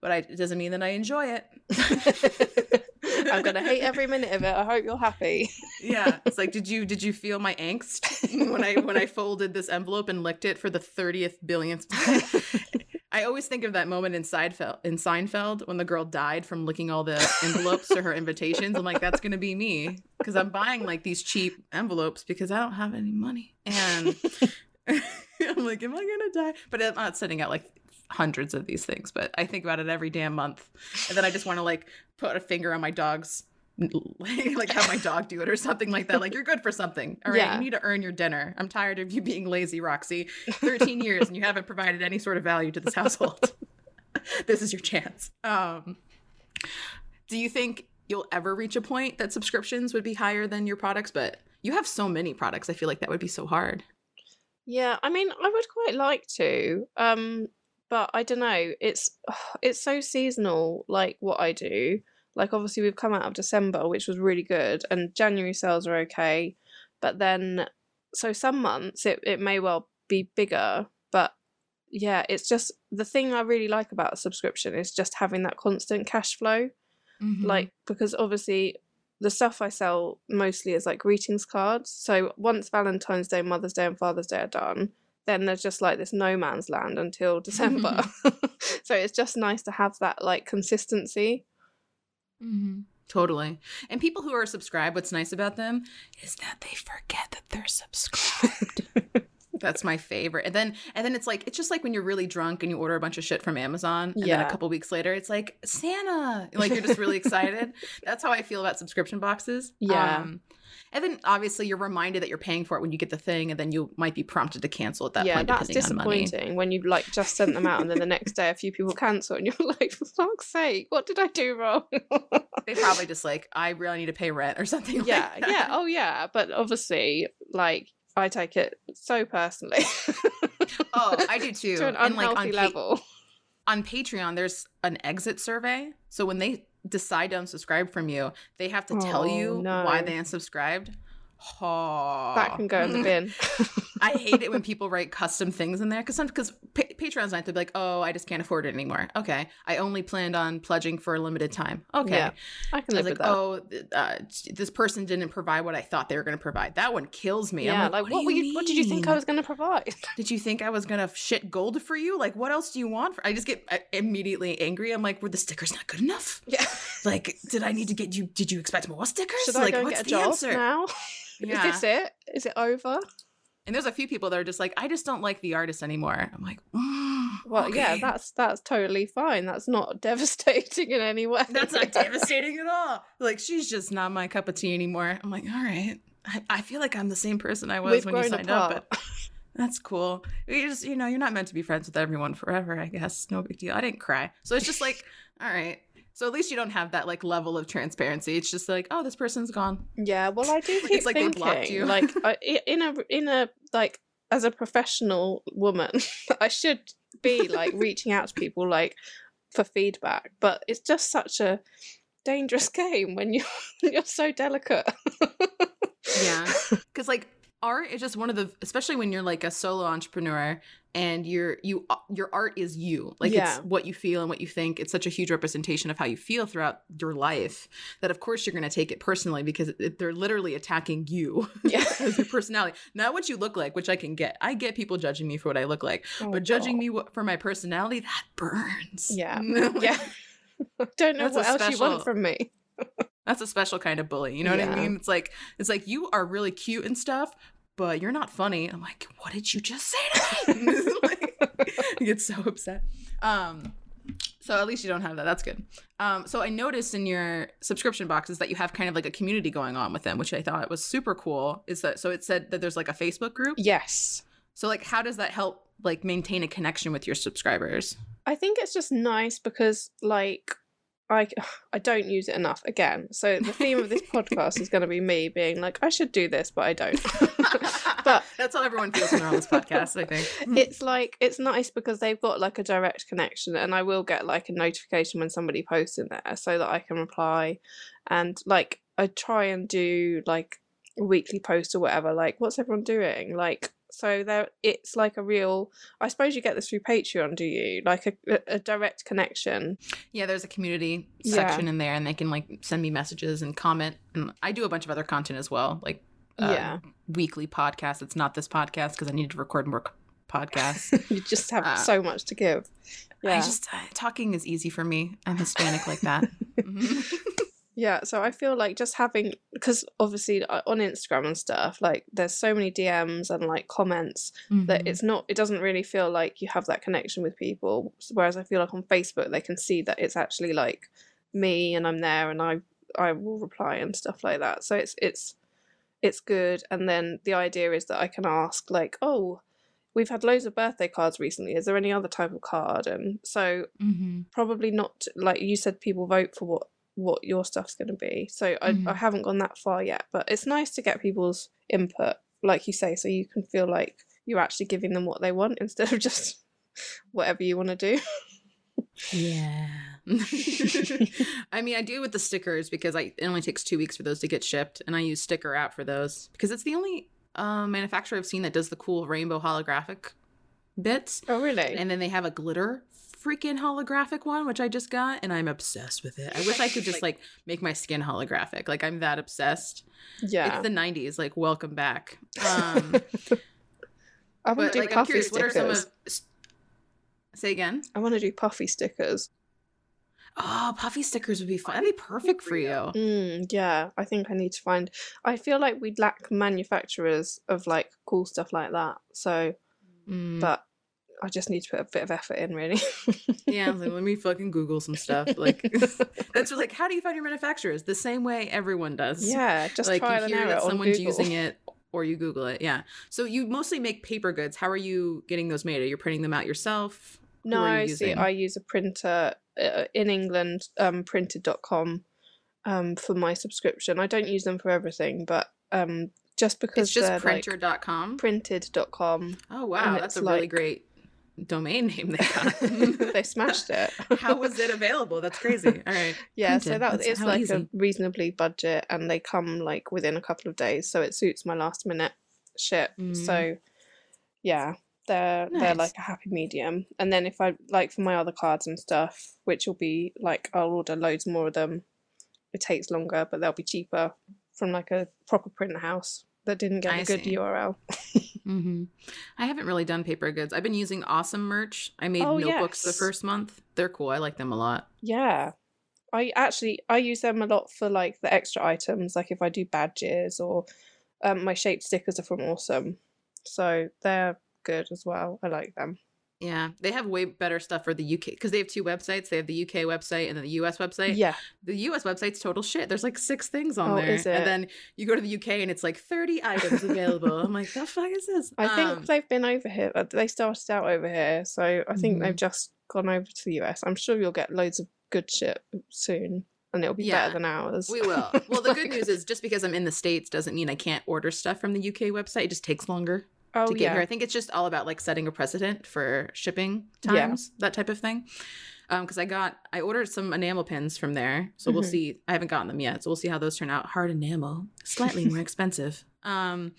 A: But I, it doesn't mean that I enjoy it.
B: I'm gonna hate every minute of it. I hope you're happy.
A: yeah it's like did you did you feel my angst when i when i folded this envelope and licked it for the 30th billionth time i always think of that moment in seinfeld in seinfeld when the girl died from licking all the envelopes to her invitations i'm like that's gonna be me because i'm buying like these cheap envelopes because i don't have any money and i'm like am i gonna die but i'm not sending out like hundreds of these things but i think about it every damn month. And then i just want to like put a finger on my dog's like have my dog do it or something like that. Like you're good for something. All right
B: Yeah.
A: you need to earn your dinner. I'm tired of you being lazy roxy. 13 years and you haven't provided any sort of value to this household. This is your chance. Um do you think you'll ever reach a point that subscriptions would be higher than your products? But you have so many products i feel like that would be so hard.
B: Yeah, I mean, I would quite like to, um, but I don't know. It's it's so seasonal, like what I do. Like obviously, we've come out of December, which was really good, and January sales are okay, but then so some months it it may well be bigger, but yeah, it's just the thing I really like about a subscription is just having that constant cash flow
A: Mm-hmm.
B: like because obviously the stuff I sell mostly is like greetings cards. So once Valentine's Day, Mother's Day, and Father's Day are done, then there's just like this no man's land until December. so it's just nice to have that like consistency.
A: Mm-hmm. Totally. And people who are subscribed, what's nice about them is that they forget that they're subscribed. That's my favorite. And then and then it's like it's just like when you're really drunk and you order a bunch of shit from Amazon and then
B: Yeah.
A: a couple weeks later it's like Santa. Like you're just really excited. That's how I feel about subscription boxes.
B: Yeah.
A: Um, and then obviously you're reminded that you're paying for it when you get the thing and then you might be prompted to cancel at that
B: yeah,
A: point
B: that's
A: on money.
B: disappointing when you like just sent them out and then the next day a few people cancel and you're like, for fuck's sake, what did I do wrong?
A: They probably just like I really need to pay rent or something
B: yeah,
A: like
B: yeah, oh yeah. But obviously, like I take it so personally.
A: Oh, I do too.
B: to an
A: And, like, on
B: unhealthy
A: pa-
B: level.
A: on Patreon, there's an exit survey. So when they decide to unsubscribe from you, they have to tell
B: Oh,
A: you why they unsubscribed. Oh,
B: That can go in the bin.
A: I hate it when people write custom things in there because because Patreon's nice. They'll be like, "Oh, I just can't afford it anymore." Okay, I only planned on pledging for a limited time. Okay,
B: Yeah, I can
A: I
B: live
A: was like,
B: with that.
A: "Oh, uh, this person didn't provide what I thought they were going to provide." That one kills me. I'm
B: yeah,
A: like,
B: like,
A: what,
B: what, were
A: you?
B: What did you think I was going to provide?
A: Did you think I was gonna shit gold for you? Like, what else do you want? For-? I just get immediately angry. I'm like, were the stickers not good enough?
B: Yeah.
A: Like, did I need to get you? Did you expect more stickers?
B: Should I
A: like,
B: go
A: what's the answer?
B: now?
A: Yeah.
B: Is this it? Is it over?
A: And there's a few people that are just like, I just don't like the artist anymore. I'm like, mm,
B: Well, yeah, that's that's totally fine. That's not devastating in any way.
A: that's not devastating at all. Like, she's just not my cup of tea anymore. I'm like, all right. I, I feel like I'm the same person I was
B: We've
A: when you signed
B: apart.
A: up, but that's cool. You just, you know, you're not meant to be friends with everyone forever. I guess no big deal. I didn't cry, so it's just like, all right. So at least you don't have that like level of transparency. It's just like, oh, this person's gone.
B: Yeah, well, I do
A: It's
B: keep
A: like they
B: thinking,
A: blocked you.
B: like, i- in a in a like as a professional woman, I should be like reaching out to people like for feedback, but it's just such a dangerous game when you you're so delicate.
A: Yeah. Because like art is just one of the, especially when you're like a solo entrepreneur and you're you your art is you like
B: Yeah.
A: it's what you feel and what you think it's such a huge representation of how you feel throughout your life that of course you're going to take it personally because it, they're literally attacking you
B: Yeah.
A: as your personality not what you look like which i can get i get people judging me for what i look like
B: Oh,
A: but judging me for my personality that burns
B: Yeah. Yeah. Don't know
A: That's
B: what else you
A: special-
B: want from me.
A: That's a special kind of bully. You know what I mean? It's like it's like you are really cute and stuff, but you're not funny. I'm like, what did you just say to me? like, I get so upset. Um, so at least you don't have that. That's good. Um, so I noticed in your subscription boxes that you have kind of like a community going on with them, which I thought was super cool. Is that so? It said that there's like a Facebook group.
B: Yes.
A: So like, how does that help like maintain a connection with your subscribers?
B: I think it's just nice because like I I don't use it enough again. So the theme of this podcast is going to be me being like I should do this but I don't. But-
A: that's how everyone feels when they're on this podcast. I think.
B: it's like it's nice because they've got like a direct connection and I will get like a notification when somebody posts in there so that I can reply and like I try and do like a weekly post or whatever like what's everyone doing like so there it's like a real I suppose you get this through Patreon do you like a, a- direct connection
A: Yeah, there's a community
B: Yeah.
A: section in there, and they can like send me messages and comment. And I do a bunch of other content as well, like uh,
B: yeah
A: weekly podcast. It's not this podcast because I need to record more podcasts.
B: you just have
A: Uh,
B: so much to give yeah
A: I just uh, talking is easy for me. I'm Hispanic like that. Mhm.
B: Yeah, so I feel like just having because obviously uh, on Instagram and stuff, like there's so many DMs and like comments that
A: Mhm.
B: it's not it doesn't really feel like you have that connection with people. Whereas I feel like on Facebook they can see that it's actually like me and I'm there and I I will reply and stuff like that. So it's it's it's good. And then the idea is that I can ask like, oh, we've had loads of birthday cards recently. Is there any other type of card? And so
A: Mhm.
B: probably not like you said people vote for what what your stuff's going to be so I,
A: Mhm.
B: I haven't gone that far yet but it's nice to get people's input like you say so you can feel like you're actually giving them what they want instead of just whatever you want to do
A: Yeah. I mean, I do with the stickers because I it only takes two weeks for those to get shipped, and I use StickerApp for those because it's the only uh, manufacturer I've seen that does the cool rainbow holographic bits.
B: oh really
A: And then they have a glitter freaking holographic one, which I just got, and I'm obsessed with it. I wish I could just like make my skin holographic. Like I'm that obsessed.
B: yeah
A: It's the '90s. Like welcome back. Um,
B: i want to do
A: like
B: puffy
A: curious, what are
B: stickers
A: some of? Say again.
B: i want to do puffy stickers
A: Oh, puffy stickers would be fun. That'd be perfect for you.
B: mm, yeah i think i need to find i feel like we'd lack manufacturers of like cool stuff like that so
A: Mm.
B: but i just need to put a bit of effort in really
A: Yeah, like, let me fucking Google some stuff. Like, that's like, how do you find your manufacturers? The same way everyone does.
B: yeah just
A: like you hear that
B: on
A: someone's
B: Google.
A: using it, or you Google it. Yeah. So you mostly make paper goods. How are you getting those made? Are you printing them out yourself?
B: No,
A: you
B: see. I use a printer uh, in England, um, printed.com, um, for my subscription. I don't use them for everything, but um, just because
A: It's just
B: they're like
A: printer.com.
B: printed.com,
A: oh wow, that's a really great domain name they got.
B: they smashed it.
A: How was it available? That's crazy. All right.
B: Yeah, so
A: Printed,
B: that
A: that's
B: it's like
A: easy.
B: a reasonably budget, and they come like within a couple of days, so it suits my last minute ship.
A: Mm.
B: So, yeah, they're they're like a happy medium. And then if I like for my other cards and stuff, which will be like I'll order loads more of them. It takes longer, but they'll be cheaper from like a proper print house that didn't get
A: I
B: a good
A: see.
B: URL.
A: hmm I haven't really done paper goods. I've been using Awesome Merch. I made
B: Oh,
A: notebooks the first month. They're cool. I like them a lot.
B: Yeah. I actually I use them a lot for like the extra items, like if I do badges or um, my shaped stickers are from Awesome, so they're good as well. I like them.
A: Yeah, they have way better stuff for the UK because they have two websites. They have the UK website and then the US website.
B: Yeah,
A: The US website's total shit. There's like six things on
B: Oh,
A: there.
B: is it?
A: And then you go to the UK and it's like 30 items available. I'm like, the fuck is this?
B: I think
A: Um,
B: they've been over here. uh, They started out over here, so I think
A: Mhm.
B: they've just gone over to the US. I'm sure you'll get loads of good shit soon, and it'll be
A: Yeah,
B: better than ours.
A: we will. Well, the good news is just because I'm in the States doesn't mean I can't order stuff from the UK website. It just takes longer
B: oh
A: to get
B: yeah,
A: here. I think it's just all about like setting a precedent for shipping
B: Yeah.
A: times, that type of thing. Um, because I got I ordered some enamel pins from there, so we'll
B: Mhm.
A: see. I haven't gotten them yet, so we'll see how those turn out. Hard enamel, slightly more expensive. Um,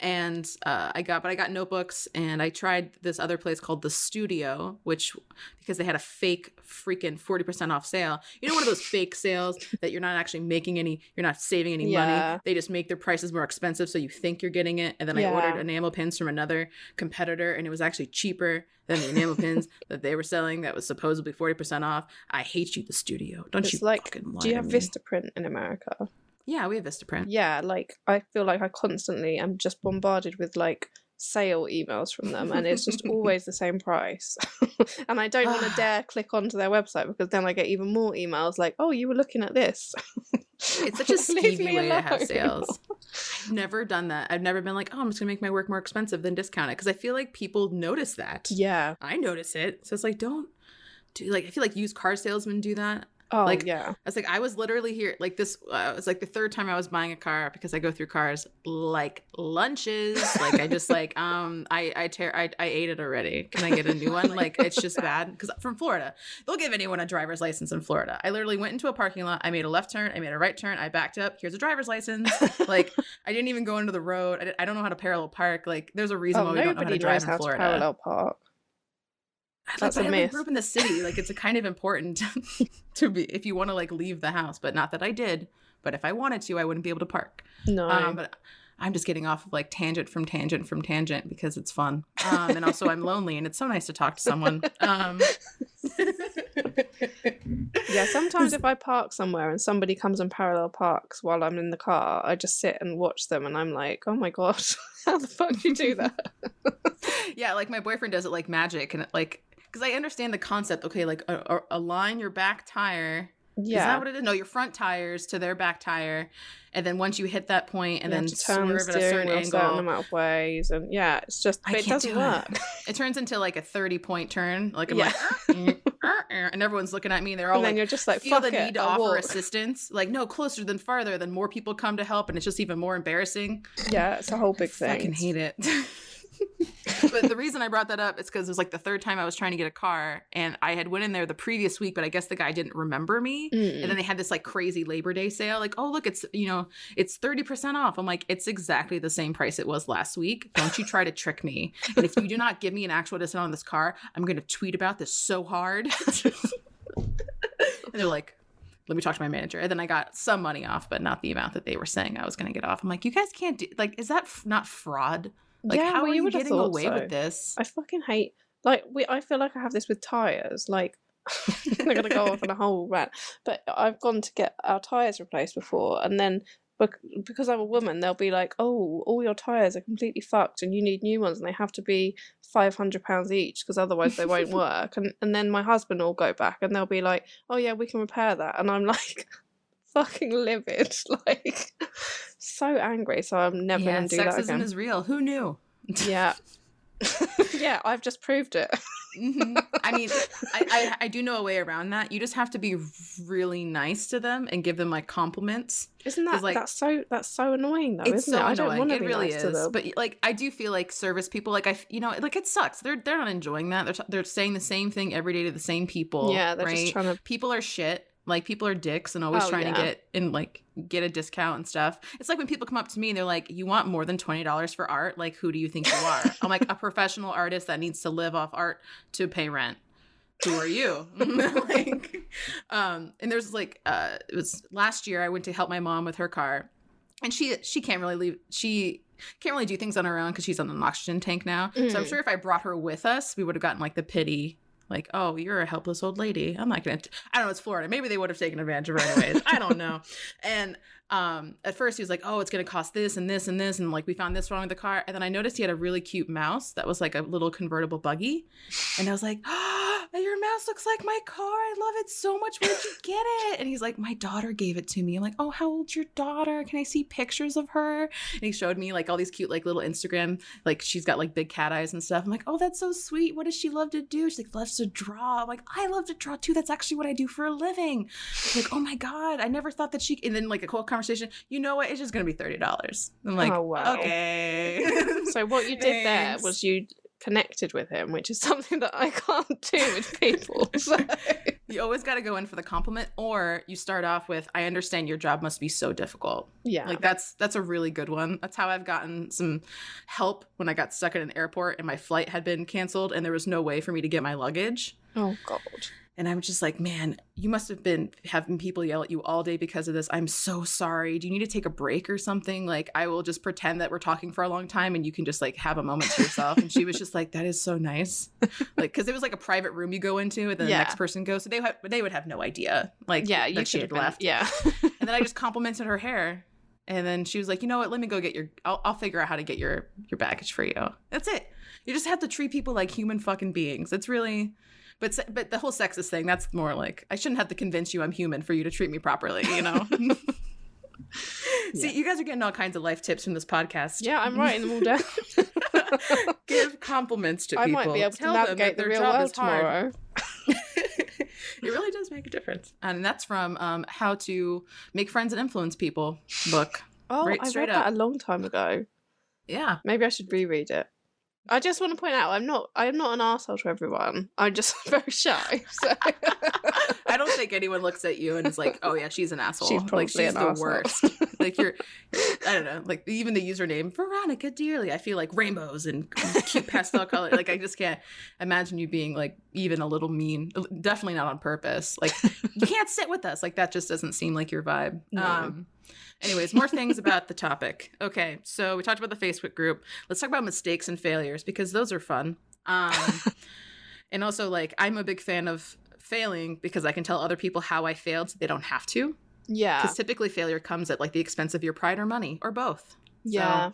A: and uh, I got, but I got notebooks, and I tried this other place called the Studio, which because they had a fake freaking forty percent off sale. You know, one of those fake sales that you're not actually making any, you're not saving any
B: Yeah.
A: money. They just make their prices more expensive, so you think you're getting it. And then I ordered enamel pins from another competitor, and it was actually cheaper than the enamel pins that they were selling. That was supposedly forty percent off. I hate you, the Studio. Don't
B: It's
A: you
B: like,
A: fucking lie
B: Do you have
A: me.
B: Vistaprint in America?
A: Yeah, we have Vistaprint.
B: Yeah, like I feel like I constantly am just bombarded with like sale emails from them and it's just always the same price. and I don't want to dare click onto their website because then I get even more emails like, "Oh, you were looking at this."
A: It's such a skeevy
B: me
A: way to have sales. I've never done that. I've never been like, oh, I'm just gonna make my work more expensive than discount it because I feel like people notice that.
B: yeah.
A: I notice it, so it's like, don't do like. I feel like used car salesmen do that.
B: Oh,
A: Like,
B: yeah.
A: I was like, I was literally here like this. Uh, it was like the third time I was buying a car because I go through cars like lunches. Like I just like um I I tear I, I ate it already. Can I get a new one? Like it's just bad because from Florida, they'll give anyone a driver's license in Florida. I literally went into a parking lot. I made a left turn. I made a right turn. I backed up. Here's a driver's license. Like I didn't even go into the road. I, I don't know how to parallel park. Like there's a reason
B: Oh,
A: why we don't know how to drive in Florida.
B: parallel park.
A: Like,
B: That's
A: but
B: a
A: I like, grew up in the city. Like it's a kind of important to be if you want to like leave the house. But not that I did. But if I wanted to, I wouldn't be able to park.
B: No.
A: Um, but I'm just getting off of like tangent from tangent from tangent because it's fun. Um, and also I'm lonely and it's so nice to talk to someone. Um,
B: yeah, sometimes if I park somewhere and somebody comes and parallel parks while I'm in the car, I just sit and watch them and I'm like, "Oh my god, how the fuck do you do that?"
A: yeah, like my boyfriend does it like magic and it, like because I understand the concept. Okay, like a, a, align your back tire.
B: Yeah.
A: Is that what it is? No, your front tires to their back tire, and then once you hit that point, and
B: You
A: then
B: turn the
A: at a certain
B: certain
A: angle,
B: amount of ways, and yeah, it's just
A: I
B: it
A: can't
B: doesn't
A: do it.
B: work.
A: it turns into like a thirty point turn. Like I'm
B: Yeah.
A: Ah, eh, like, ah, eh, and everyone's looking at me. and They're all
B: and then
A: like,
B: you're just like,
A: feel
B: "Fuck
A: the
B: it,
A: need to
B: I'll
A: offer
B: walk."
A: assistance. Like, no, closer than farther. Then more people come to help, and it's just even more embarrassing.
B: Yeah, it's a whole big thing.
A: I fucking hate it. but the reason I brought that up is because it was like the third time I was trying to get a car, and I had went in there the previous week, but I guess the guy didn't remember me.
B: Mm.
A: And then they had this like crazy Labor Day sale, like, oh look, it's you know, it's thirty percent off. I'm like, it's exactly the same price it was last week. Don't you try to trick me. And if you do not give me an actual discount on this car, I'm going to tweet about this so hard. and they're like, let me talk to my manager. And then I got some money off, but not the amount that they were saying I was going to get off. I'm like, you guys can't do like, is that f- not fraud? Like,
B: Yeah,
A: how
B: well,
A: are
B: you
A: you
B: would have
A: getting away
B: so.
A: with this?
B: I fucking hate like we. I feel like I have this with tires. Like I'm gonna go off on a whole rant, but I've gone to get our tires replaced before, and then because I'm a woman, they'll be like, "Oh, all your tires are completely fucked, and you need new ones, and they have to be five hundred pounds each because otherwise they won't work." And and then my husband will go back, and they'll be like, "Oh yeah, we can repair that," and I'm like. Fucking livid, like so angry. So I'm never
A: yeah,
B: gonna do that
A: sexism
B: again.
A: is real. Who knew?
B: Yeah. yeah, I've just proved it.
A: Mhm. I mean, I, I I do know a way around that. You just have to be really nice to them and give them like compliments.
B: Isn't that
A: like-
B: that's so that's so annoying though,
A: it's
B: isn't
A: so
B: it? I
A: annoying.
B: don't want to
A: it
B: be
A: really
B: nice
A: is.
B: to them.
A: But like, I do feel like service people, like I, you know, like it sucks. They're they're not enjoying that. They're t- they're saying the same thing every day to the same people.
B: yeah, they're
A: right?
B: just trying to.
A: people are shit. Like people are dicks and always
B: Oh,
A: trying to get and like get a discount and stuff. It's like when people come up to me and they're like, "You want more than twenty dollars for art? Like, who do you think you are?" I'm like, "A professional artist that needs to live off art to pay rent." Who are you? like, um, and there's like, uh, it was last year. I went to help my mom with her car, and she she can't really leave. She can't really do things on her own because she's on an oxygen tank now. So I'm
B: Mm.
A: sure if I brought her with us, we would have gotten like the pity like, oh, you're a helpless old lady. I'm not gonna. T- I don't know. It's Florida. Maybe they would have taken advantage of her anyways. I don't know. And um, at first he was like, oh, it's gonna cost this and this and this, and like we found this wrong with the car. And then I noticed he had a really cute mouse that was like a little convertible buggy, and I was like, oh, your mouse looks like my car. I love it so much. Where'd you get it? And he's like, my daughter gave it to me. I'm like, oh, how old's your daughter? Can I see pictures of her? And he showed me like all these cute like little Instagram like she's got like big cat eyes and stuff. I'm like, oh, that's so sweet. What does she love to do? She's like, loves to draw. I'm like, I love to draw too. That's actually what I do for a living. I'm like, oh my god, I never thought that she. And then like a cool conversation. You know what? It's just gonna be thirty dollars. I'm like,
B: Oh, wow.
A: okay.
B: So what you did there was you connected with him, which is something that I can't do with people. So
A: you always got to go in for the compliment, or you start off with, "I understand your job must be so difficult."
B: Yeah.
A: Like that's that's a really good one. That's how I've gotten some help when I got stuck at an airport and my flight had been canceled and there was no way for me to get my luggage.
B: oh god.
A: And I'm just like, man, you must have been having people yell at you all day because of this. I'm so sorry. Do you need to take a break or something? Like, I will just pretend that we're talking for a long time and you can just like have a moment to yourself. And she was just like, that is so nice. Like, because it was like a private room you go into and then
B: Yeah.
A: the next person goes. So they, ha- they would have no idea. Like,
B: Yeah,
A: that
B: you
A: she had
B: been,
A: left.
B: Yeah.
A: And then I just complimented her hair. And then she was like, you know what? Let me go get your, I'll, I'll figure out how to get your, your baggage for you. That's it. You just have to treat people like human fucking beings. It's really, but but the whole sexist thing, that's more like I shouldn't have to convince you I'm human for you to treat me properly, you know? See,
B: Yeah.
A: you guys are getting all kinds of life tips from this podcast.
B: yeah, I'm writing them all down.
A: Give compliments to
B: I
A: people.
B: might be able to
A: Tell that
B: navigate the
A: their
B: real
A: job
B: world tomorrow.
A: it really does make a difference. And that's from um, How to Make Friends and Influence People book.
B: Oh,
A: Right,
B: I read
A: up.
B: that a long time ago.
A: Yeah.
B: Maybe I should reread it. I just want to point out I'm not I'm not an asshole to everyone. I'm just very shy. So
A: I don't think anyone looks at you and is like, "Oh yeah, she's an asshole."
B: She's probably
A: like she's the
B: asshole.
A: worst. like you're, I don't know. Like even the username Veronica Dearly. I feel like rainbows and cute pastel color. Like I just can't imagine you being like even a little mean. Definitely not on purpose. Like you can't sit with us. Like that just doesn't seem like your vibe.
B: No.
A: Um. Anyways, more things about the topic. Okay, so we talked about the Facebook group. Let's talk about mistakes and failures because those are fun. Um, and also, like, I'm a big fan of failing because I can tell other people how I failed so they don't have to.
B: yeah,
A: Because typically failure comes at like the expense of your pride or money or both.
B: yeah.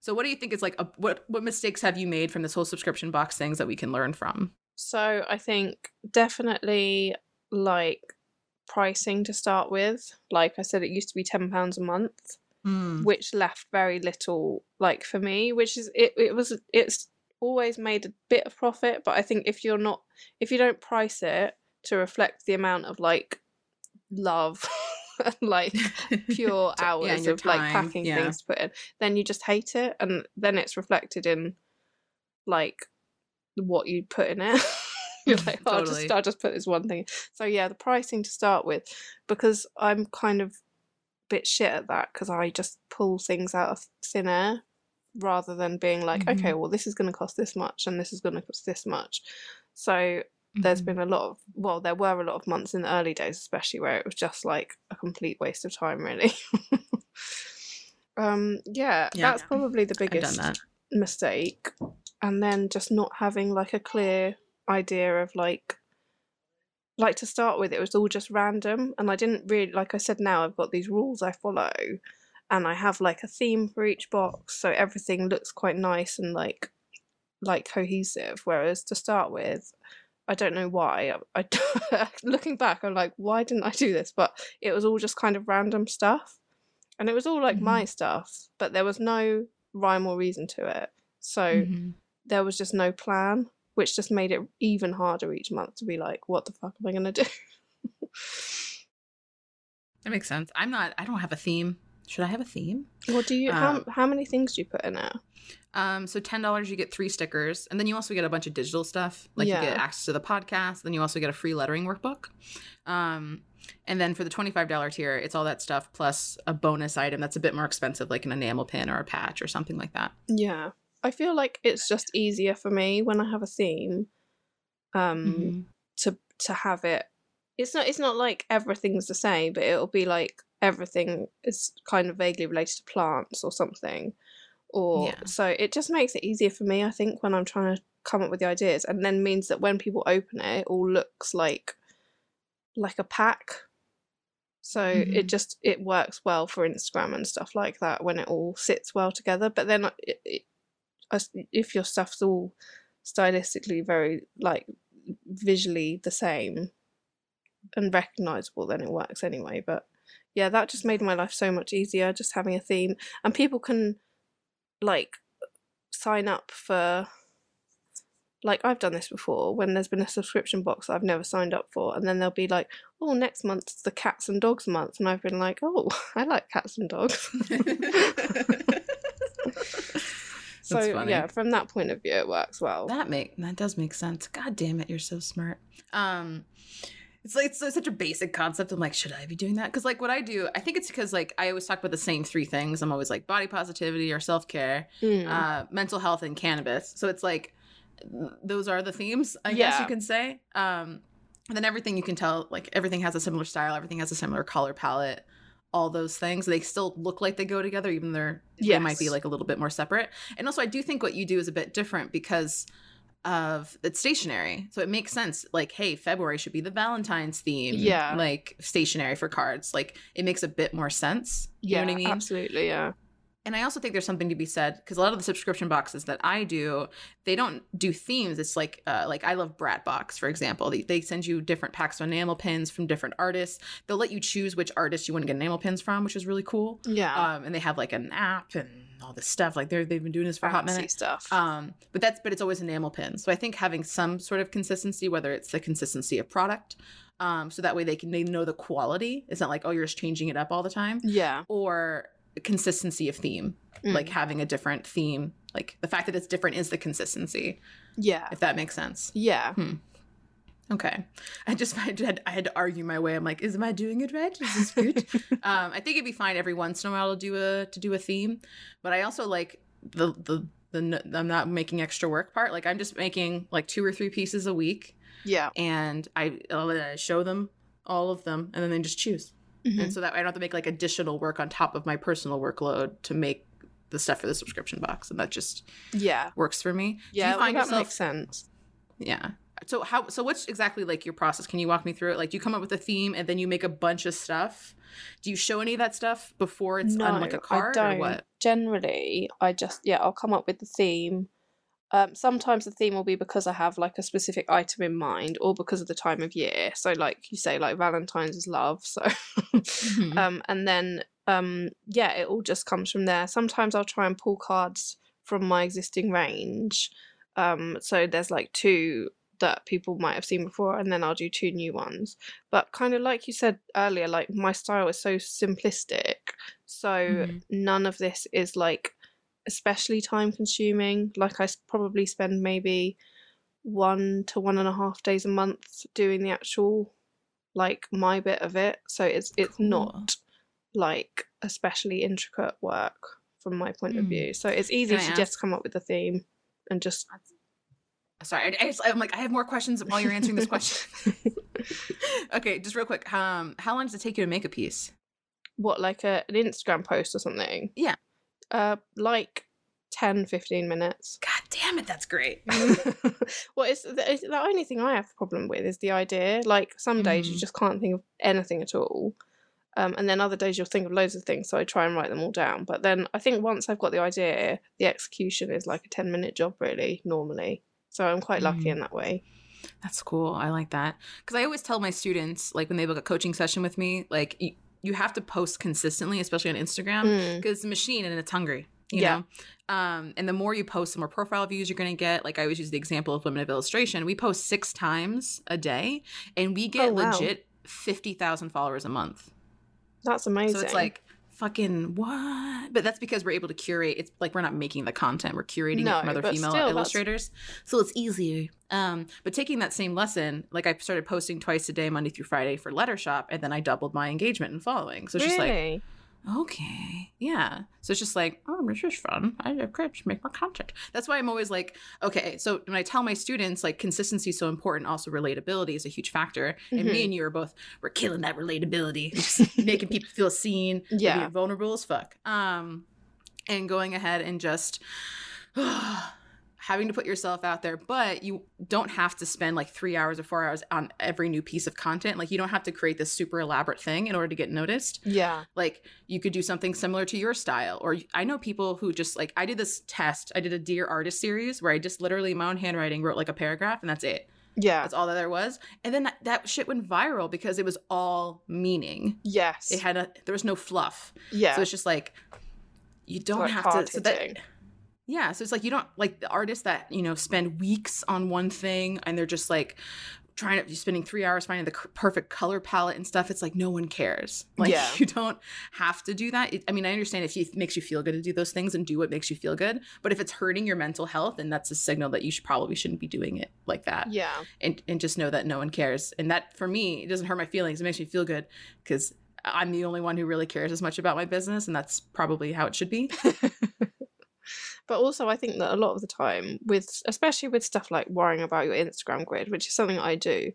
A: So, what do you think is like a, what what mistakes have you made from this whole subscription box things that we can learn from?
B: So I think definitely like pricing to start with. Like I said, it used to be ten pounds a month, which left very little like for me. Which is it. It was it's always made a bit of profit, but I think if you're not if you don't price it to reflect the amount of like love and like pure
A: So- yeah,
B: hours of like packing
A: yeah.
B: things to put in, then you just hate it, and then it's reflected in like what you put in it. You're like, oh, I'll just I'll just put this one thing. So yeah, the pricing to start with, because I'm kind of a bit shit at that because I just pull things out of thin air rather than being like,
A: Mhm.
B: okay, well this is going to cost this much and this is going to cost this much. So there's
A: Mhm.
B: been a lot of well there were a lot of months in the early days especially where it was just like a complete waste of time really um yeah,
A: Yeah.
B: that's probably the biggest mistake and then just not having like a clear idea of like like to start with it was all just random and i didn't really like i said now i've got these rules i follow and i have like a theme for each box so everything looks quite nice and like like cohesive whereas to start with i don't know why i, I looking back i'm like why didn't i do this? But it was all just kind of random stuff and it was all like my stuff but there was no rhyme or reason to it so
A: Mhm.
B: there was just no plan, which just made it even harder each month to be like, what the fuck am I gonna do?
A: That makes sense. I'm not. I don't have a theme. Should I have a theme?
B: What do you?
A: Um,
B: how how many things do you put in it?
A: Um, so ten dollars, you get three stickers, and then you also get a bunch of digital stuff. Like you get access to the podcast. Then you also get a free lettering workbook. Um, and then for the twenty five dollar tier, it's all that stuff plus a bonus item that's a bit more expensive, like an enamel pin or a patch or something like that.
B: Yeah, I feel like it's just easier for me when I have a theme, um,
A: Mhm.
B: to to have it. It's not. It's not like everything's the same, but it'll be like everything is kind of vaguely related to plants or something. Or
A: Yeah.
B: so it just makes it easier for me. I think when I'm trying to come up with the ideas, and then means that when people open it, it all looks like like a pack. So it
A: Mhm.
B: just it works well for Instagram and stuff like that when it all sits well together. But then it, it, if your stuff's all stylistically very like visually the same and recognizable, then it works anyway. But yeah, that just made my life so much easier just having a theme, and people can like sign up for like I've done this before when there's been a subscription box that I've never signed up for, and then they'll be like, "Oh, next month's the cats and dogs month," and I've been like, "Oh, I like cats and dogs." so yeah, from that point of view, it works well.
A: That make that does make sense. God damn it, you're so smart. Um It's like it's such a basic concept. I'm like, should I be doing that? Because like what I do, I think it's because like I always talk about the same three things. I'm always like body positivity or self care,
B: Mm.
A: uh, mental health, and cannabis. So it's like those are the themes, I guess you can say. Um, and then everything you can tell, like everything has a similar style, everything has a similar color palette. All those things, they still look like they go together, even they're they might be like a little bit more separate. And also, I do think what you do is a bit different because of it's stationary, so it makes sense. Like, hey, February should be the Valentine's theme,
B: Yeah.
A: like stationary for cards. Like, it makes a bit more sense. You
B: yeah,
A: know what I mean?
B: absolutely. Yeah.
A: And I also think there's something to be said because a lot of the subscription boxes that I do, they don't do themes. It's like, uh, like I love Brat Box, for example. They, they send you different packs of enamel pins from different artists. They'll let you choose which artist you want to get enamel pins from, which is really cool.
B: Yeah.
A: Um, and they have like an app and all this stuff. Like they're they've been doing this for a hot minute.
B: stuff.
A: Um, but that's but it's always enamel pins. So I think having some sort of consistency, whether it's the consistency of product, um, so that way they can they know the quality. It's not like oh you're just changing it up all the time,
B: yeah.
A: or consistency of theme,
B: Mm.
A: like having a different theme. Like the fact that it's different is the consistency,
B: Yeah.
A: if that makes sense.
B: Yeah.
A: Okay, I just I had I had to argue my way. I'm like, is am I doing it right? Is this good? um, I think it'd be fine every once in a while to do a to do a theme, but I also like the the the I'm not making extra work part. Like I'm just making like two or three pieces a week,
B: Yeah.
A: and I I'll, uh, show them all of them, and then they just choose.
B: Mhm.
A: And so that way I don't have to make like additional work on top of my personal workload to make the stuff for the subscription box, and that just
B: Yeah.
A: works for me. Do
B: Yeah.
A: you find
B: that
A: yourself
B: makes sense.
A: yeah. So how so what's exactly like your process? Can you walk me through it? Like do you come up with a theme and then you make a bunch of stuff? Do you show any of that stuff before it's on like a card
B: I
A: or
B: don't.
A: what?
B: Generally, I just yeah, I'll come up with the theme. Um, sometimes the theme will be because I have like a specific item in mind, or because of the time of year. So, like you say, like Valentine's is love. So,
A: Mhm.
B: um, and then um, yeah, it all just comes from there. Sometimes I'll try and pull cards from my existing range. Um, so there's like two that people might have seen before, and then I'll do two new ones. But kind of like you said earlier, like my style is so simplistic, so
A: Mhm.
B: none of this is like especially time consuming. Like I probably spend maybe one to one and a half days a month doing the actual like my bit of it. So it's it's
A: Cool.
B: not like especially intricate work from my point of
A: Mm.
B: view. So it's easy
A: Can
B: to just come up with a theme and just
A: Sorry, I, I'm like I have more questions while you're answering this question. okay, just real quick. Um, how long does it take you to make a piece?
B: what like a, an Instagram post or something.
A: Yeah.
B: Uh like 10 15 minutes.
A: God damn it, that's great.
B: well, it's the, it's the only thing I have a problem with is the idea. Like some days you
A: Mhm.
B: just can't think of anything at all, um, and then other days you'll think of loads of things. So I try and write them all down. But then I think once I've got the idea, the execution is like a ten minute job really normally. So I'm quite lucky
A: Mm.
B: in that way.
A: That's cool. I like that. Because I always tell my students, like when they book a coaching session with me, like you, have to post consistently, especially on Instagram,
B: Mm.
A: because it's a machine and it's hungry. You
B: Yeah.
A: know? Um, and the more you post, the more profile views you're going to get. Like I always use the example of Women of Illustration. We post six times a day and we get
B: Oh, wow.
A: legit 50,000 followers a month.
B: That's amazing.
A: So it's like, fucking what? But that's because we're able to curate. It's like we're not making the content, we're curating
B: No,
A: it from other female
B: still, that's-
A: illustrators. So it's easier. Um, but taking that same lesson, like I started posting twice a day, Monday through Friday for Letter Shop, and then I doubled my engagement and following. So it's just like,
B: really,
A: okay, yeah. So it's just like, oh, this is fun. I have just make more content. That's why I'm always like, okay. So when I tell my students, like, consistency is so important, also relatability is a huge factor. And me
B: Mhm.
A: and you are both, we're killing that relatability, just making people feel seen,
B: Yeah.
A: vulnerable as fuck. Um, and going ahead and just having to put yourself out there, but you don't have to spend like three hours or four hours on every new piece of content. Like you don't have to create this super elaborate thing in order to get noticed.
B: Yeah,
A: like you could do something similar to your style or i know people who just like i did this test. I did a dear artist series where i just literally my own handwriting wrote like a paragraph and that's it.
B: Yeah,
A: that's all that there was. And then that, that shit went viral because it was all meaning.
B: Yes,
A: it had a there was no fluff.
B: Yeah,
A: so it's just like you don't have to so that. Yeah so it's like you don't like the artists that you know spend weeks on one thing and they're just like trying to you're spending three hours finding the c- perfect color palette and stuff it's like no one cares. Like
B: Yeah.
A: you don't have to do that. It, i mean i understand if it makes you feel good to do those things and do what makes you feel good but if it's hurting your mental health then that's a signal that you should probably shouldn't be doing it like that.
B: Yeah.
A: and, and just know that no one cares. And that for me it doesn't hurt my feelings. It makes me feel good because i'm the only one who really cares as much about my business and that's probably how it should be
B: But also, I think that a lot of the time, with especially with stuff like worrying about your Instagram grid, which is something I do,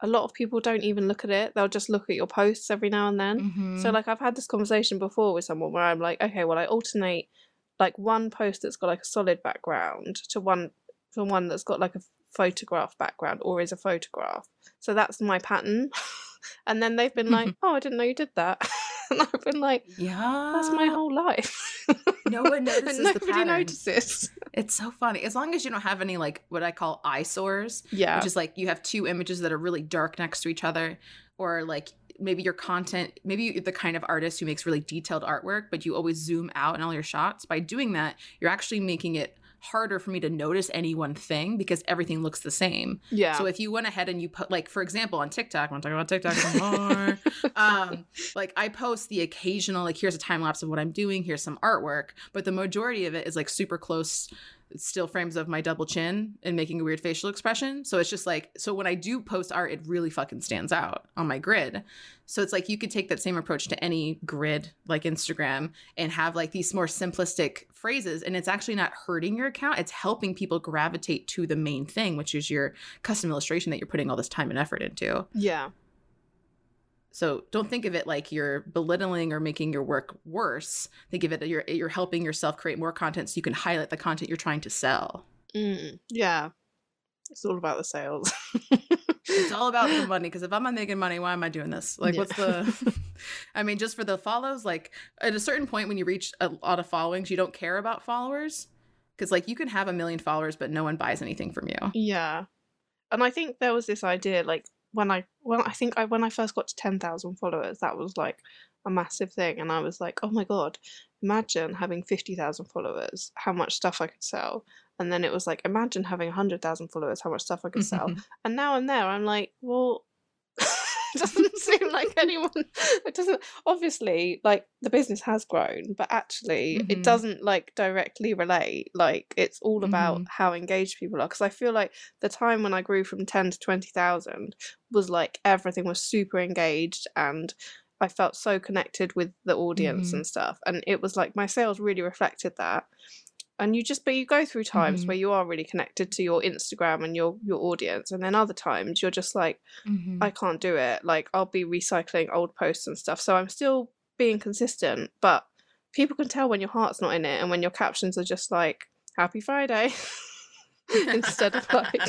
B: a lot of people don't even look at it. They'll just look at your posts every now and then.
A: Mm-hmm.
B: So, like, I've had this conversation before with someone where I'm like, okay, well, I alternate like one post that's got like a solid background to one to one that's got like a photograph background or is a photograph. So that's my pattern. and then they've been like, oh, I didn't know you did that. and I've been like,
A: yeah
B: that's my whole life.
A: no one notices the
B: nobody notices.
A: It's so funny. As long as you don't have any like what I call eyesores,
B: Yeah.
A: which is like you have two images that are really dark next to each other, or like maybe your content, maybe you're the kind of artist who makes really detailed artwork, but you always zoom out in all your shots. By doing that, you're actually making it harder for me to notice any one thing because everything looks the same.
B: yeah.
A: So if you went ahead and you put like for example on TikTok, I'm talking about TikTok some more. um, like I post the occasional like here's a time lapse of what I'm doing, here's some artwork, but the majority of it is like super close still frames of my double chin and making a weird facial expression. So it's just like so when I do post art, it really fucking stands out on my grid. So it's like you could take that same approach to any grid like Instagram and have like these more simplistic phrases and it's actually not hurting your account, it's helping people gravitate to the main thing, which is your custom illustration that you're putting all this time and effort into.
B: yeah.
A: So don't think of it like you're belittling or making your work worse. Think of it that you're you're helping yourself create more content so you can highlight the content you're trying to sell.
B: Mm, yeah. It's all about the sales.
A: It's all about the money because if I'm not making money, why am I doing this? Like,
B: Yeah.
A: what's the? I mean, just for the follows, like at a certain point when you reach a lot of followings, you don't care about followers because like you can have a million followers, but no one buys anything from you.
B: Yeah. And I think there was this idea like when I when I think I when I first got to 10,000 followers that was like a massive thing and I was like, "Oh my god, imagine having 50,000 followers, how much stuff I could sell." And then it was like, "Imagine having 100,000 followers, how much stuff I could sell." and now I'm there, I'm like, "Well, it doesn't seem like anyone it doesn't obviously like the business has grown but actually
A: Mhm.
B: it doesn't like directly relate like it's all about
A: Mhm.
B: how engaged people are because i feel like the time when i grew from 10 to 20,000 was like everything was super engaged and i felt so connected with the audience
A: Mhm.
B: and stuff and it was like my sales really reflected that and you just but you go through times
A: Mhm.
B: where you are really connected to your instagram and your your audience and then other times you're just like
A: Mhm.
B: I can't do it. Like I'll be recycling old posts and stuff. So I'm still being consistent, but people can tell when your heart's not in it and when your captions are just like happy Friday instead of like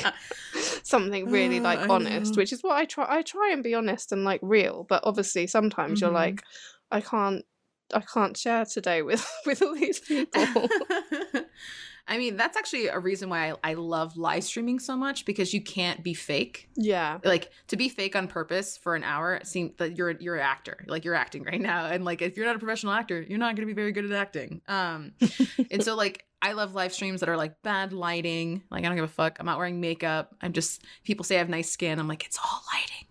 B: something really
A: Oh,
B: like honest, which is what I try I try and be honest and like real, but obviously sometimes you're
A: Mhm.
B: like I can't I can't share today with with all these people.
A: I mean, that's actually a reason why I, I love live streaming so much because you can't be fake.
B: yeah.
A: Like to be fake on purpose for an hour, seems that you're you're an actor. Like you're acting right now, and like if you're not a professional actor, you're not going to be very good at acting. Um, and so like I love live streams that are like bad lighting. Like I don't give a fuck. I'm not wearing makeup. I'm just people say I have nice skin. I'm like it's all lighting.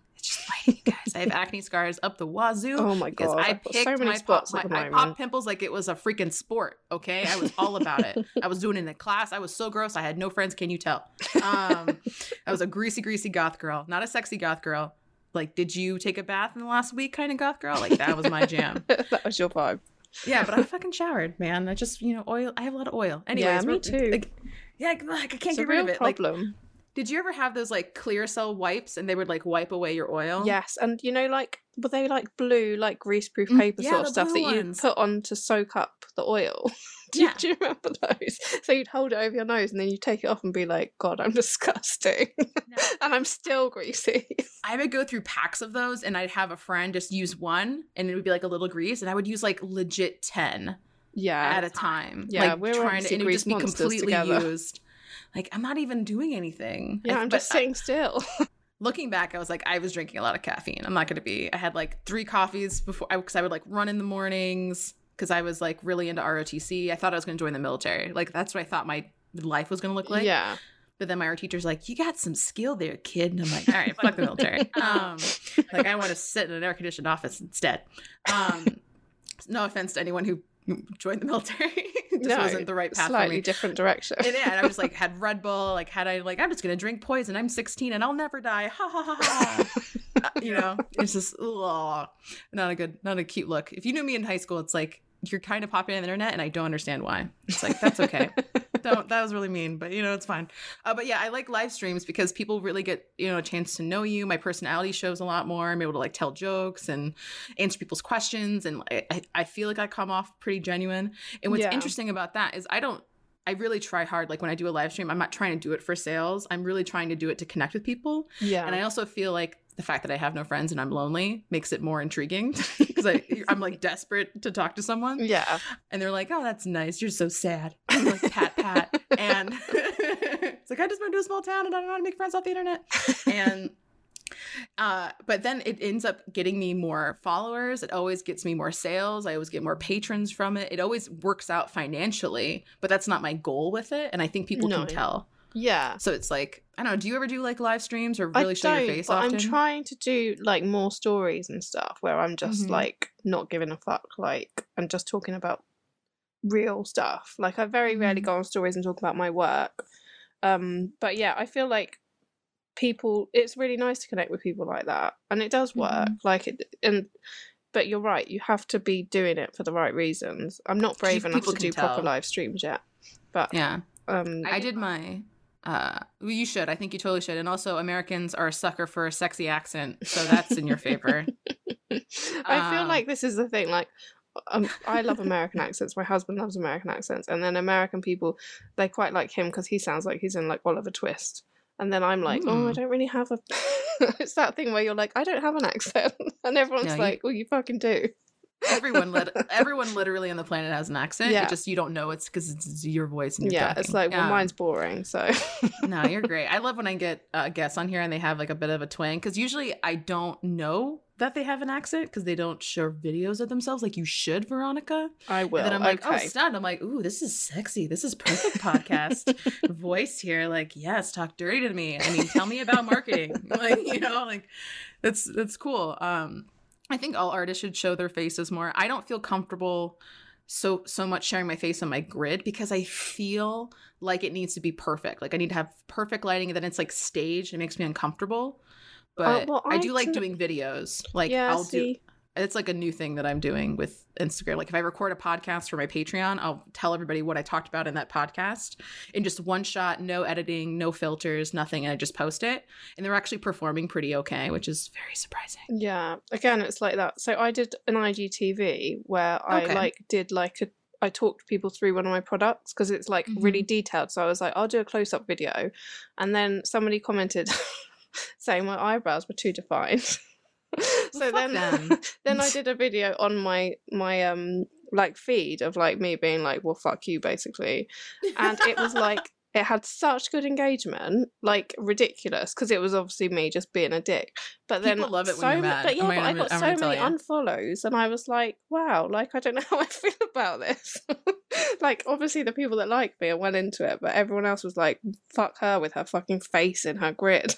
A: It's just lighting, you guys. I have acne scars up the wazoo.
B: Oh my god.
A: I picked
B: so many
A: my,
B: spots
A: pop, my I popped pimples like it was a freaking sport. Okay, I was all about it. I was doing it in the class. I was so gross. I had no friends. Can you tell? Um, I was a greasy, greasy goth girl, not a sexy goth girl. Like, did you take a bath in the last week? Kind of goth girl. Like that was my jam.
B: that was your vibe.
A: Yeah, but I fucking showered, man. I just, you know, oil. I have a lot of oil. Anyways,
B: Yeah, me too.
A: Like, yeah, like, I can't
B: It's a
A: get rid of it. Like,
B: problem.
A: Did you ever have those like clear cell wipes and they would like wipe away your oil?
B: Yes, and you know, like, were they like blue, like greaseproof
A: Mm,
B: paper
A: yeah,
B: sort of stuff that you put on to soak up the oil? do,
A: Yeah.
B: you, do you remember those? So you'd hold it over your nose and then you take it off and be like, God, I'm disgusting. and I'm still greasy.
A: I would go through packs of those and I'd have a friend just use one and it would be like a little grease and I would use like legit 10
B: yeah.
A: at a time.
B: Yeah,
A: like
B: we're
A: trying to, and it would just be completely
B: together.
A: used. Like I'm not even doing anything.
B: yeah,
A: I-
B: I'm just
A: I-
B: sitting still.
A: looking back, I was like, I was drinking a lot of caffeine. I'm not going to be. I had like three coffees before, because I, would like run in the mornings because I was like really into ROTC. I thought I was going to join the military. Like that's what I thought my life was going to look like.
B: yeah.
A: But then my art teacher's like, "You got some skill there, kid." And I'm like, "All right, fuck the military." Um, like I want to sit in an air conditioned office instead. Um, no offense to anyone who joined the military. it just
B: No,
A: wasn't the right path for
B: Slightly
A: me.
B: different direction.
A: And yeah, and I was like, had Red Bull, like, had I like, I'm just gonna drink poison. I'm 16 and I'll never die. Ha ha ha ha. Uh, you know, it's just ugh, not a good, not a cute look. If you knew me in high school, it's like you're kind of popular on the internet, and I don't understand why. It's like that's okay. don't that was really mean, but you know it's fine. Uh, but yeah, I like live streams because people really get you know a chance to know you. My personality shows a lot more. I'm able to like tell jokes and answer people's questions, and I, I- feel like I come off pretty genuine. And what's
B: Yeah.
A: interesting about that is I don't. I really try hard. Like when I do a live stream, I'm not trying to do it for sales. I'm really trying to do it to connect with people.
B: yeah.
A: And I also feel like the fact that I have no friends and I'm lonely makes it more intriguing because I'm like desperate to talk to someone.
B: yeah.
A: And they're like, oh, that's nice. You're so sad. I'm like, pat, pat. And it's like, I just moved to a small town and I don't know how to make friends off the internet. And, uh, but then it ends up getting me more followers. It always gets me more sales. I always get more patrons from it. It always works out financially, but that's not my goal with it. And I think people
B: No.
A: can tell.
B: Yeah.
A: So it's like, I don't know. Do you ever do like live streams or
B: I
A: really show
B: don't,
A: your face often?
B: I'm trying to do like more stories and stuff where I'm just
A: Mhm.
B: like not giving a fuck, like and just talking about real stuff. Like I very rarely
A: Mhm.
B: go on stories and talk about my work. Um, but yeah, I feel like people. It's really nice to connect with people like that, and it does work.
A: Mm-hmm.
B: Like it, and but you're right. You have to be doing it for the right reasons. I'm not brave enough
A: people
B: to do proper live streams yet, but
A: yeah.
B: um,
A: I did my uh you should. I think you totally should. And also Americans are a sucker for a sexy accent, so that's in your favor.
B: I feel
A: Uh,
B: like this is the thing. Like, um, I love American accents. My husband loves American accents, and then American people they quite like him because he sounds like he's in like Oliver Twist. And then I'm like, oh, I
A: Mm.
B: don't really have a. it's that thing where you're like, I don't have an accent, and everyone's
A: No, you-
B: like, well, you fucking do.
A: Everyone lit- everyone literally on the planet has an accent.
B: Yeah.
A: It just you don't know it's because it's your voice and
B: Yeah,
A: talking.
B: it's like, well,
A: Yeah.
B: mine's boring, so.
A: no, you're great. I love when I get uh, guests on here and they have like a bit of a twang because usually I don't know that they have an accent because they don't share videos of themselves like you should, Veronica.
B: I will.
A: And then I'm like,
B: okay.
A: oh, stunned. I'm like, ooh, this is sexy. This is perfect podcast voice here. Like, yes, talk dirty to me. I mean, tell me about marketing. like, you know, like that's that's cool. Um, I think all artists should show their faces more. I don't feel comfortable so so much sharing my face on my grid because I feel like it needs to be perfect. Like I need to have perfect lighting and then it's like staged. It makes me uncomfortable. Oh, but
B: well,
A: I
B: I
A: do like doing videos. Like
B: yeah,
A: I'll do
B: see.
A: It's like a new thing that I'm doing with Instagram. Like if I record a podcast for my Patreon, I'll tell everybody what I talked about in that podcast in just one shot, no editing, no filters, nothing, and I just post it. And they're actually performing pretty okay, which is very surprising.
B: Yeah, again, it's like that. So I did an IGTV where I
A: Okay.
B: like did like a I talked people through one of my products because it's like mm-hmm. really detailed. So I was like, I'll do a close up video, and then somebody commented saying my eyebrows were too defined. so then, then I did a video on my my um like feed of like me being like, well, fuck you, basically, and it was like it had such good engagement, like ridiculous, because it was obviously me just being a dick. But then
A: People love it when
B: so
A: you're
B: ma-
A: mad.
B: But yeah,
A: I'm
B: but
A: gonna-
B: I got
A: I'm
B: so many unfollows, and I was like, wow, like I don't know how I feel about this. like obviously the people that like me are well into it, but everyone else was like, fuck her with her fucking face in her grid.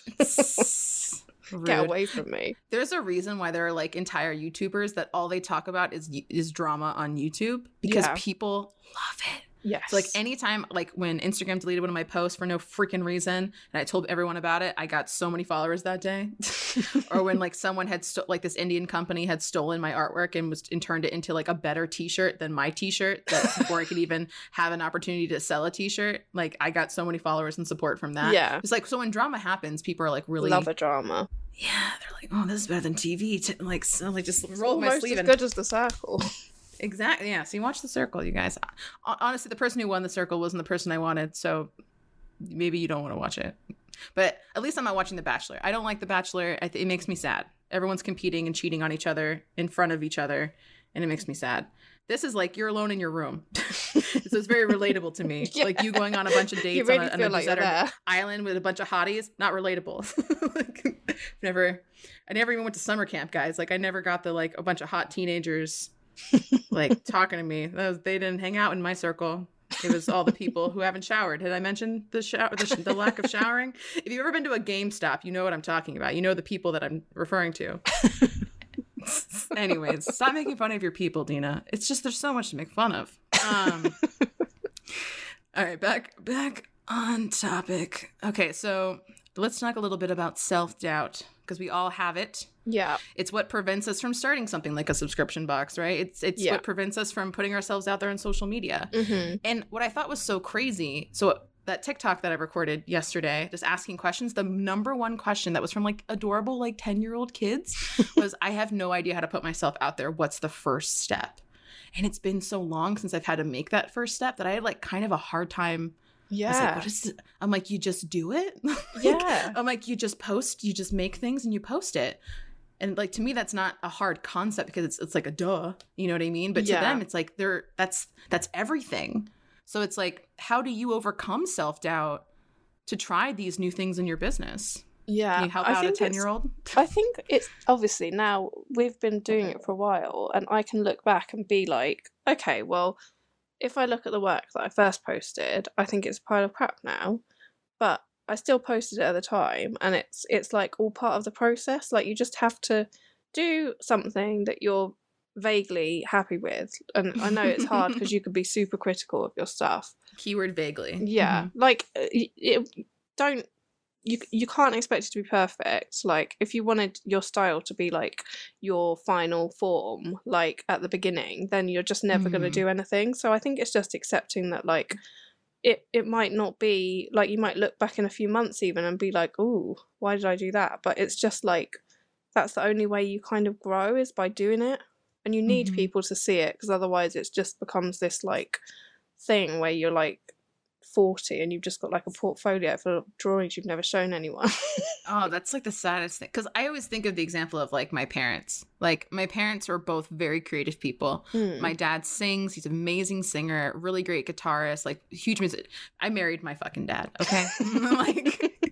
B: Get away from me.
A: There's a reason why there are like entire YouTubers that all they talk about is is drama on YouTube because
B: Yeah.
A: people love it.
B: Yes.
A: So like anytime like when Instagram deleted one of my posts for no freaking reason and I told everyone about it, I got so many followers that day. or when like someone had sto- like this Indian company had stolen my artwork and was and turned it into like a better t-shirt than my t-shirt that before I could even have an opportunity to sell a t-shirt, like I got so many followers and support from that.
B: Yeah.
A: It's like so when drama happens, people are like really
B: Love a drama.
A: Yeah, they're like, oh, this is better than TV. T- like, so, like just roll my
B: Almost
A: sleeve
B: as
A: and
B: good as the circle.
A: exactly. Yeah. So you watch the circle, you guys. Honestly, the person who won the circle wasn't the person I wanted, so maybe you don't want to watch it. But at least I'm not watching The Bachelor. I don't like The Bachelor. I th- it makes me sad. Everyone's competing and cheating on each other in front of each other, and it makes me sad. This is like you're alone in your room. so it's very relatable to me.
B: Yeah.
A: Like you going on a bunch of dates
B: really
A: on a, on
B: like you're
A: deserted
B: there.
A: island with a bunch of hotties not relatable like, never i never even went to summer camp guys like i never got the like a bunch of hot teenagers like talking to me was, they didn't hang out in my circle It was all the people who haven't showered. Did I mention the shower, the, sh- the lack of showering? If you've ever been to a GameStop, you know what I'm talking about. You know the people that I'm referring to. Anyways, stop making fun of your people, Dina. It's just there's so much to make fun of. Um, all right, back back on topic. Okay, so let's talk a little bit about self doubt because we all have it.
B: Yeah.
A: It's what prevents us from starting something like a subscription box, right? It's it's
B: Yeah.
A: what prevents us from putting ourselves out there on social media.
B: Mm-hmm.
A: And what I thought was so crazy, so that TikTok that I recorded yesterday, just asking questions, the number one question that was from like adorable like 10-year-old kids was I have no idea how to put myself out there. What's the first step? And it's been so long since I've had to make that first step that I had like kind of a hard time. Like,
B: Yeah.
A: what is it? I'm like, you just do it? Like,
B: Yeah.
A: I'm like, you just post, you just make things and you post it. And like to me, that's not a hard concept because it's it's like a duh, you know what I mean? But to them, it's like they're that's that's everything. So it's like, how do you overcome self doubt to try these new things in your business?
B: Yeah.
A: Can you help
B: I
A: out a
B: think it's-
A: ten year old?
B: I think it's obviously now we've been doing it for a while, and I can look back and be like, okay, well, if I look at the work that I first posted, I think it's a pile of crap now, but I still posted it at the time, and it's it's like all part of the process. Like you just have to do something that you're vaguely happy with, and I know it's hard because you could be super critical of your stuff,
A: Keyword vaguely.
B: yeah, like uh, y- it, don't you you can't expect it to be perfect. Like if you wanted your style to be like your final form, like at the beginning, then you're just never going to do anything. So I think it's just accepting that like it it might not be like you might look back in a few months even and be like, "Oh, why did I do that?" But it's just like that's the only way you kind of grow is by doing it. And you need
A: Mhm.
B: people to see it because otherwise it just becomes this like thing where you're like 40 and you've just got like a portfolio full of drawings you've never shown anyone.
A: Oh, that's like the saddest thing. Because I always think of the example of like my parents. Like my parents were both very creative people.
B: Mm.
A: My dad sings. He's an amazing singer, really great guitarist, like huge music. I married my fucking dad. Okay, like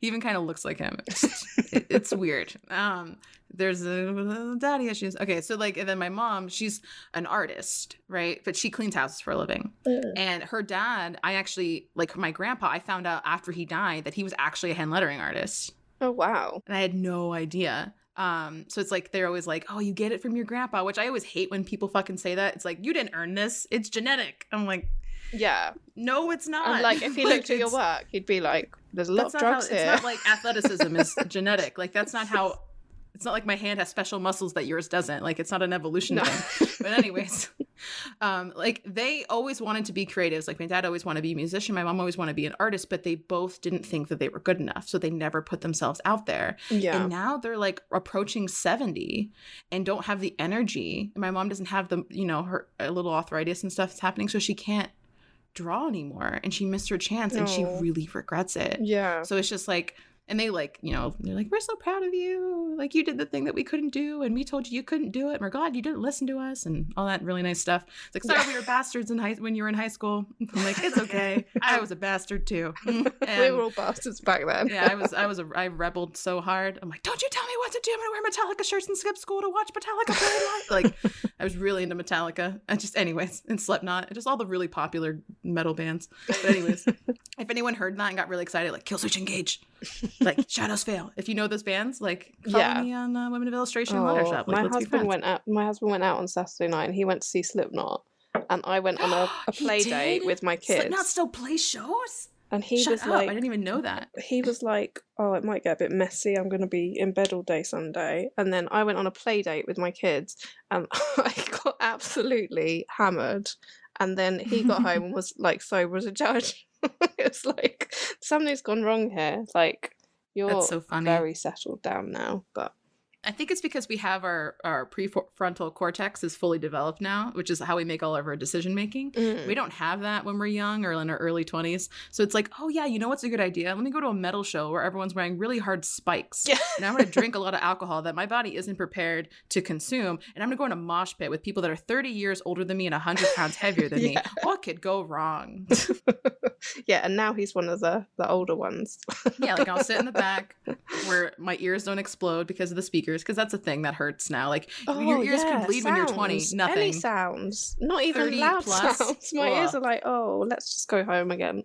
A: he even kind of looks like him. It's, it- it's weird. Um, there's a daddy issues. Okay, so like, and then my mom, she's an artist, right? But she cleans houses for a living. And her dad, I actually like my grandpa. I found out after he died that he was actually a hand lettering artist
B: oh wow.
A: and I had no idea. Um, so it's like they're always like, "Oh, you get it from your grandpa," which I always hate when people fucking say that. It's like you didn't earn this; it's genetic. I'm like,
B: Yeah.
A: no, it's not.
B: And like if
A: he
B: looked at your work, he'd be like, there's a lot of
A: not how,
B: drugs
A: it's
B: here.
A: not like athleticism is genetic. Like that's not how. It's not like my hand has special muscles that yours doesn't. Like it's not an evolution
B: No.
A: thing. But anyways, um, like they always wanted to be creatives. Like my dad always wanted to be a musician. My mom always wanted to be an artist. But they both didn't think that they were good enough, so they never put themselves out there.
B: yeah.
A: And now they're like approaching 70 and don't have the energy. My mom doesn't have the, you know, her a little arthritis and stuff that's happening. So she can't draw anymore. And she missed her chance and she really regrets it.
B: yeah.
A: So it's just like, and they like, you know, they're like, we're so proud of you. Like you did the thing that we couldn't do, and we told you you couldn't do it. And we're glad you didn't listen to us, and all that really nice stuff. It's like, sorry,
B: Yeah.
A: we were bastards in high when you were in high school. I'm like, it's okay. I was a bastard too.
B: we were all bastards back then.
A: yeah, I was I was a, I rebelled so hard. I'm like, don't you tell me what to do. I'm gonna wear Metallica shirts and skip school to watch Metallica play live. Like, I was really into Metallica. I just, anyways, and Slipknot, just all the really popular metal bands. But anyways, if anyone heard that and got really excited, like Killswitch Engage, like Shadows Fall. If you know those bands, like follow
B: Yeah.
A: me on uh, Women of Illustration and Letter
B: Oh,
A: Shop. Like,
B: my husband went out. My husband went out on Saturday night, and he went to see Slipknot, and I went on a, a play date with my kids.
A: Slipknot still play shows.
B: and he
A: Shut
B: was
A: up!
B: like,
A: I didn't even know that.
B: he was like, "Oh, it might get a bit messy. I'm going to be in bed all day Sunday." And then I went on a play date with my kids, and I got absolutely hammered. And then he got home and was like sober as a judge. it was like something's gone wrong here. Like you're
A: That's so funny.
B: very settled down now, but
A: I think it's because we have our our prefrontal cortex is fully developed now, which is how we make all of our decision making.
B: Mm.
A: We don't have that when we're young or in our early 20s. So it's like, oh yeah, you know what's a good idea? Let me go to a metal show where everyone's wearing really hard spikes.
B: Yeah.
A: And I'm going to drink a lot of alcohol that my body isn't prepared to consume. And I'm going to go in a mosh pit with people that are 30 years older than me and 100 pounds heavier than me. What could go wrong?
B: yeah, and now he's one of the the older ones.
A: yeah, like I'll sit in the back where my ears don't explode because of the speaker speakers because that's a thing that hurts now. Like
B: Oh,
A: your ears
B: yeah,
A: could bleed when you're 20.
B: sounds.
A: Nothing.
B: Any sounds. Not even loud
A: plus.
B: sounds. My ears are like, oh, let's just go home again.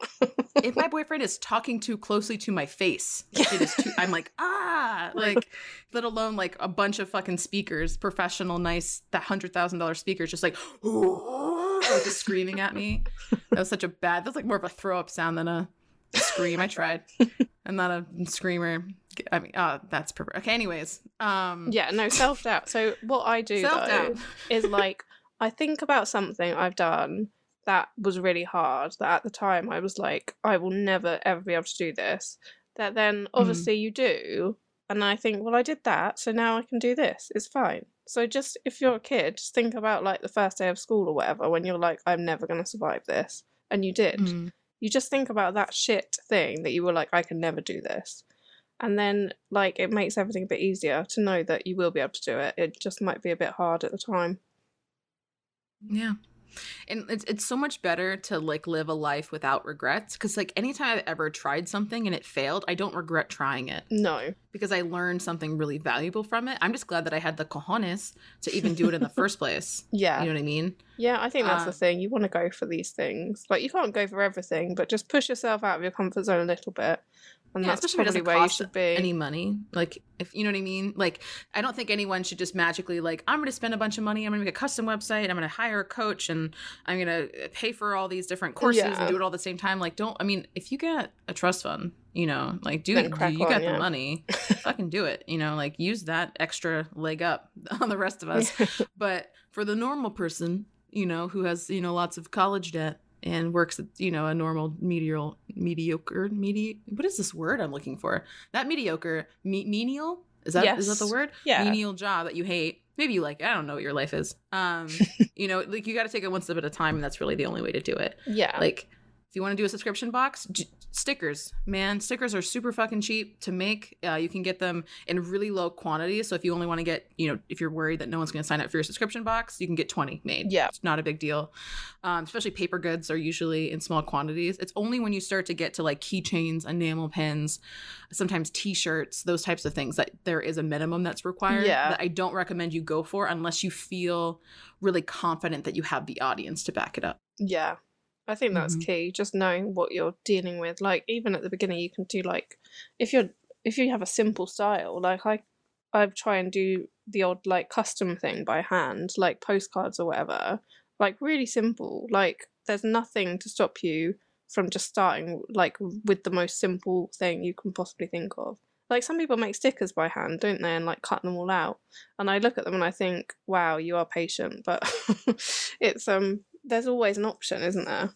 A: if my boyfriend is talking too closely to my face, it is too, I'm like, ah, like, let alone like a bunch of fucking speakers, professional, nice, that hundred thousand dollar speakers, just like, like just screaming at me. That was such a bad. That's like more of a throw up sound than a scream. I tried. I'm not a screamer. I mean, uh, that's perfect. Okay. Anyways, um,
B: yeah, no, self doubt. So what I do though is like I think about something I've done that was really hard. That at the time I was like, I will never ever be able to do this. That
A: Mm-hmm.
B: then obviously you do, and I think, well, I did that, so now I can do this. It's fine. So just if you're a kid, just think about like the first day of school or whatever when you're like, I'm never going to survive this, and you did.
A: Mm.
B: You just think about that shit thing that you were like, I can never do this. And then, like, it makes everything a bit easier to know that you will be able to do it. It just might be a bit hard at the time.
A: Yeah. And it's it's so much better to like live a life without regrets cuz like anytime I've ever tried something and it failed, I don't regret trying it
B: No.
A: because I learned something really valuable from it. I'm just glad that I had the cojones to even do it in the first place.
B: Yeah.
A: You know what I mean?
B: Yeah, I think that's the
A: Uh,
B: thing. You want to go for these things. Like, you can't go for everything, but just push yourself out of your comfort zone a little bit. And
A: Yeah,
B: that's
A: especially
B: probably
A: doesn't
B: where you
A: cost
B: should be.
A: Any money, like if you know what I mean, like I don't think anyone should just magically like I'm going to spend a bunch of money. I'm going to make a custom website. I'm going to hire a coach, and I'm going to uh, pay for all these different courses
B: Yeah.
A: and do it all at the same time. Like, don't. I mean, if you get a trust fund, you know, like do
B: Then
A: it.
B: crack
A: You got
B: yeah.
A: the money, fucking do it. You know, like use that extra leg up on the rest of us. but for the normal person, you know, who has you know lots of college debt and works at you know a normal mediocre mediocre medi what is this word I'm looking for? That mediocre me- menial is that is that the word?
B: yeah.
A: Menial job that you hate. Maybe you like. it. I don't know what your life is. Um, you know, like you got to take it one step at a time, and that's really the only way to do it.
B: yeah.
A: Like, if you want to do a subscription box, j- stickers, man, stickers are super fucking cheap to make. Uh, you can get them in really low quantities. So if you only want to get, you know, if you're worried that no one's going to sign up for your subscription box, you can get 20 made.
B: Yeah.
A: It's not a big deal. Um, especially paper goods are usually in small quantities. It's only when you start to get to like keychains, enamel pins, sometimes t-shirts, those types of things that there is a minimum that's required
B: Yeah.
A: that I don't recommend you go for unless you feel really confident that you have the audience to back it up.
B: Yeah. I think that's
A: Mhm.
B: key. Just knowing what you're dealing with. Like even at the beginning you can do like if you're if you have a simple style, like I I try and do the odd like custom thing by hand, like postcards or whatever. Like really simple. Like there's nothing to stop you from just starting like with the most simple thing you can possibly think of. Like some people make stickers by hand, don't they, and like cut them all out. And I look at them and I think, wow, you are patient, but it's um there's always an option, isn't there?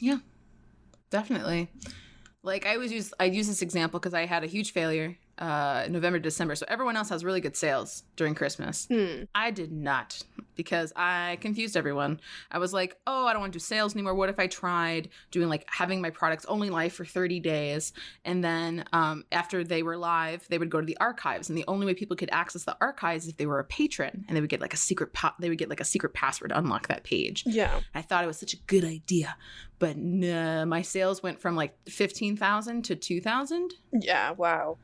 A: Yeah, definitely. Like I always use I use this example because I had a huge failure uh November December. So everyone else has really good sales during Christmas.
B: Hmm.
A: I did not because I confused everyone. I was like, "Oh, I don't want to do sales anymore. What if I tried doing like having my products only live for 30 days and then um after they were live, they would go to the archives and the only way people could access the archives is if they were a patron and they would get like a secret po- they would get like a secret password to unlock that page.
B: Yeah.
A: I thought it was such a good idea, but nah, my sales went from like 15,000 to 2,000
B: Yeah. Wow.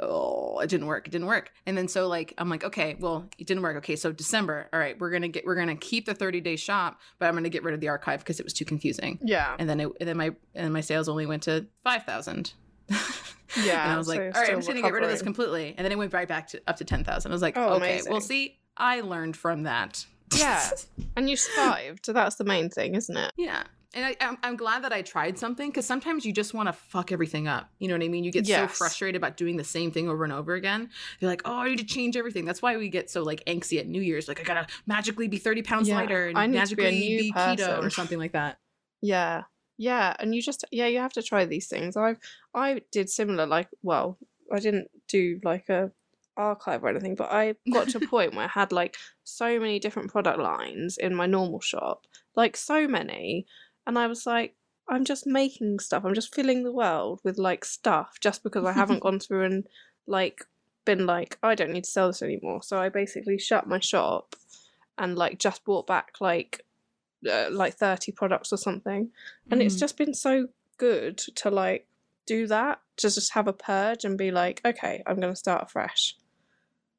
A: Oh it didn't work it didn't work and then so like i'm like okay well it didn't work okay so december all right we're gonna get we're gonna keep the 30 day shop but i'm gonna get rid of the archive because it was too confusing
B: Yeah.
A: and then it and then my and my sales only went to 5000
B: Yeah.
A: and i was like all right i'm just gonna get rid of this completely and then it went right back to up to 10000 i was like
B: Oh,
A: okay well
B: amazing.
A: see i learned from that
B: Yeah. And you survived, so that's the main thing, isn't it?
A: Yeah. And I, I'm, I'm glad that I tried something because sometimes you just want to fuck everything up. You know what I mean? You get so frustrated about doing the same thing over and over again. You're like, oh, I need to change everything. That's why we get so like angsty at New Year's. Like, I gotta magically be 30 pounds
B: Yeah,
A: lighter and
B: to be
A: magically be, keto or something like that.
B: Yeah. Yeah. And you just yeah, you have to try these things. I I did similar, like well, I didn't do like a archive or anything, but I got to a point where I had like so many different product lines in my normal shop. Like so many. And I was like, I'm just making stuff. I'm just filling the world with like stuff just because I haven't gone through and like been like, I don't need to sell this anymore. So I basically shut my shop and like just bought back like uh, like 30 products or something. And it's
A: Mhm.
B: just been so good to like do that, to just have a purge and be like, okay, I'm going to start afresh.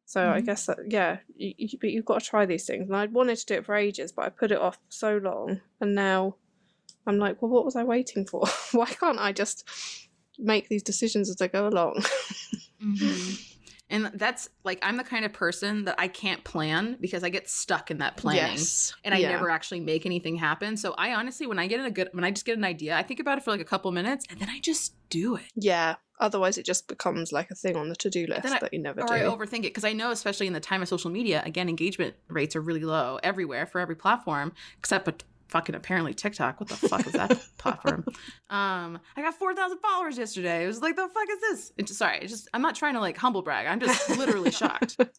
B: So I
A: Mhm.
B: guess that yeah, you, you, but you've got to try these things. And I wanted to do it for ages, but I put it off so long, and now I'm like, well, what was I waiting for? Why can't I just make these decisions as I go along?
A: Mhm. And that's like I'm the kind of person that I can't plan because I get stuck in that planning. and I
B: Yeah.
A: never actually make anything happen. So I honestly, when I get in a good, when I just get an idea, I think about it for like a couple minutes, and then I just do it.
B: Yeah. Otherwise, it just becomes like a thing on the to do list
A: I-
B: that you never
A: Or
B: do.
A: I overthink it because I know, especially in the time of social media, again, engagement rates are really low everywhere for every platform except but fucking apparently TikTok. What the fuck is that platform? Um, I got four thousand followers yesterday. It was like, the fuck is this? It's just, sorry, it's just I'm not trying to like humble brag. I'm just literally shocked.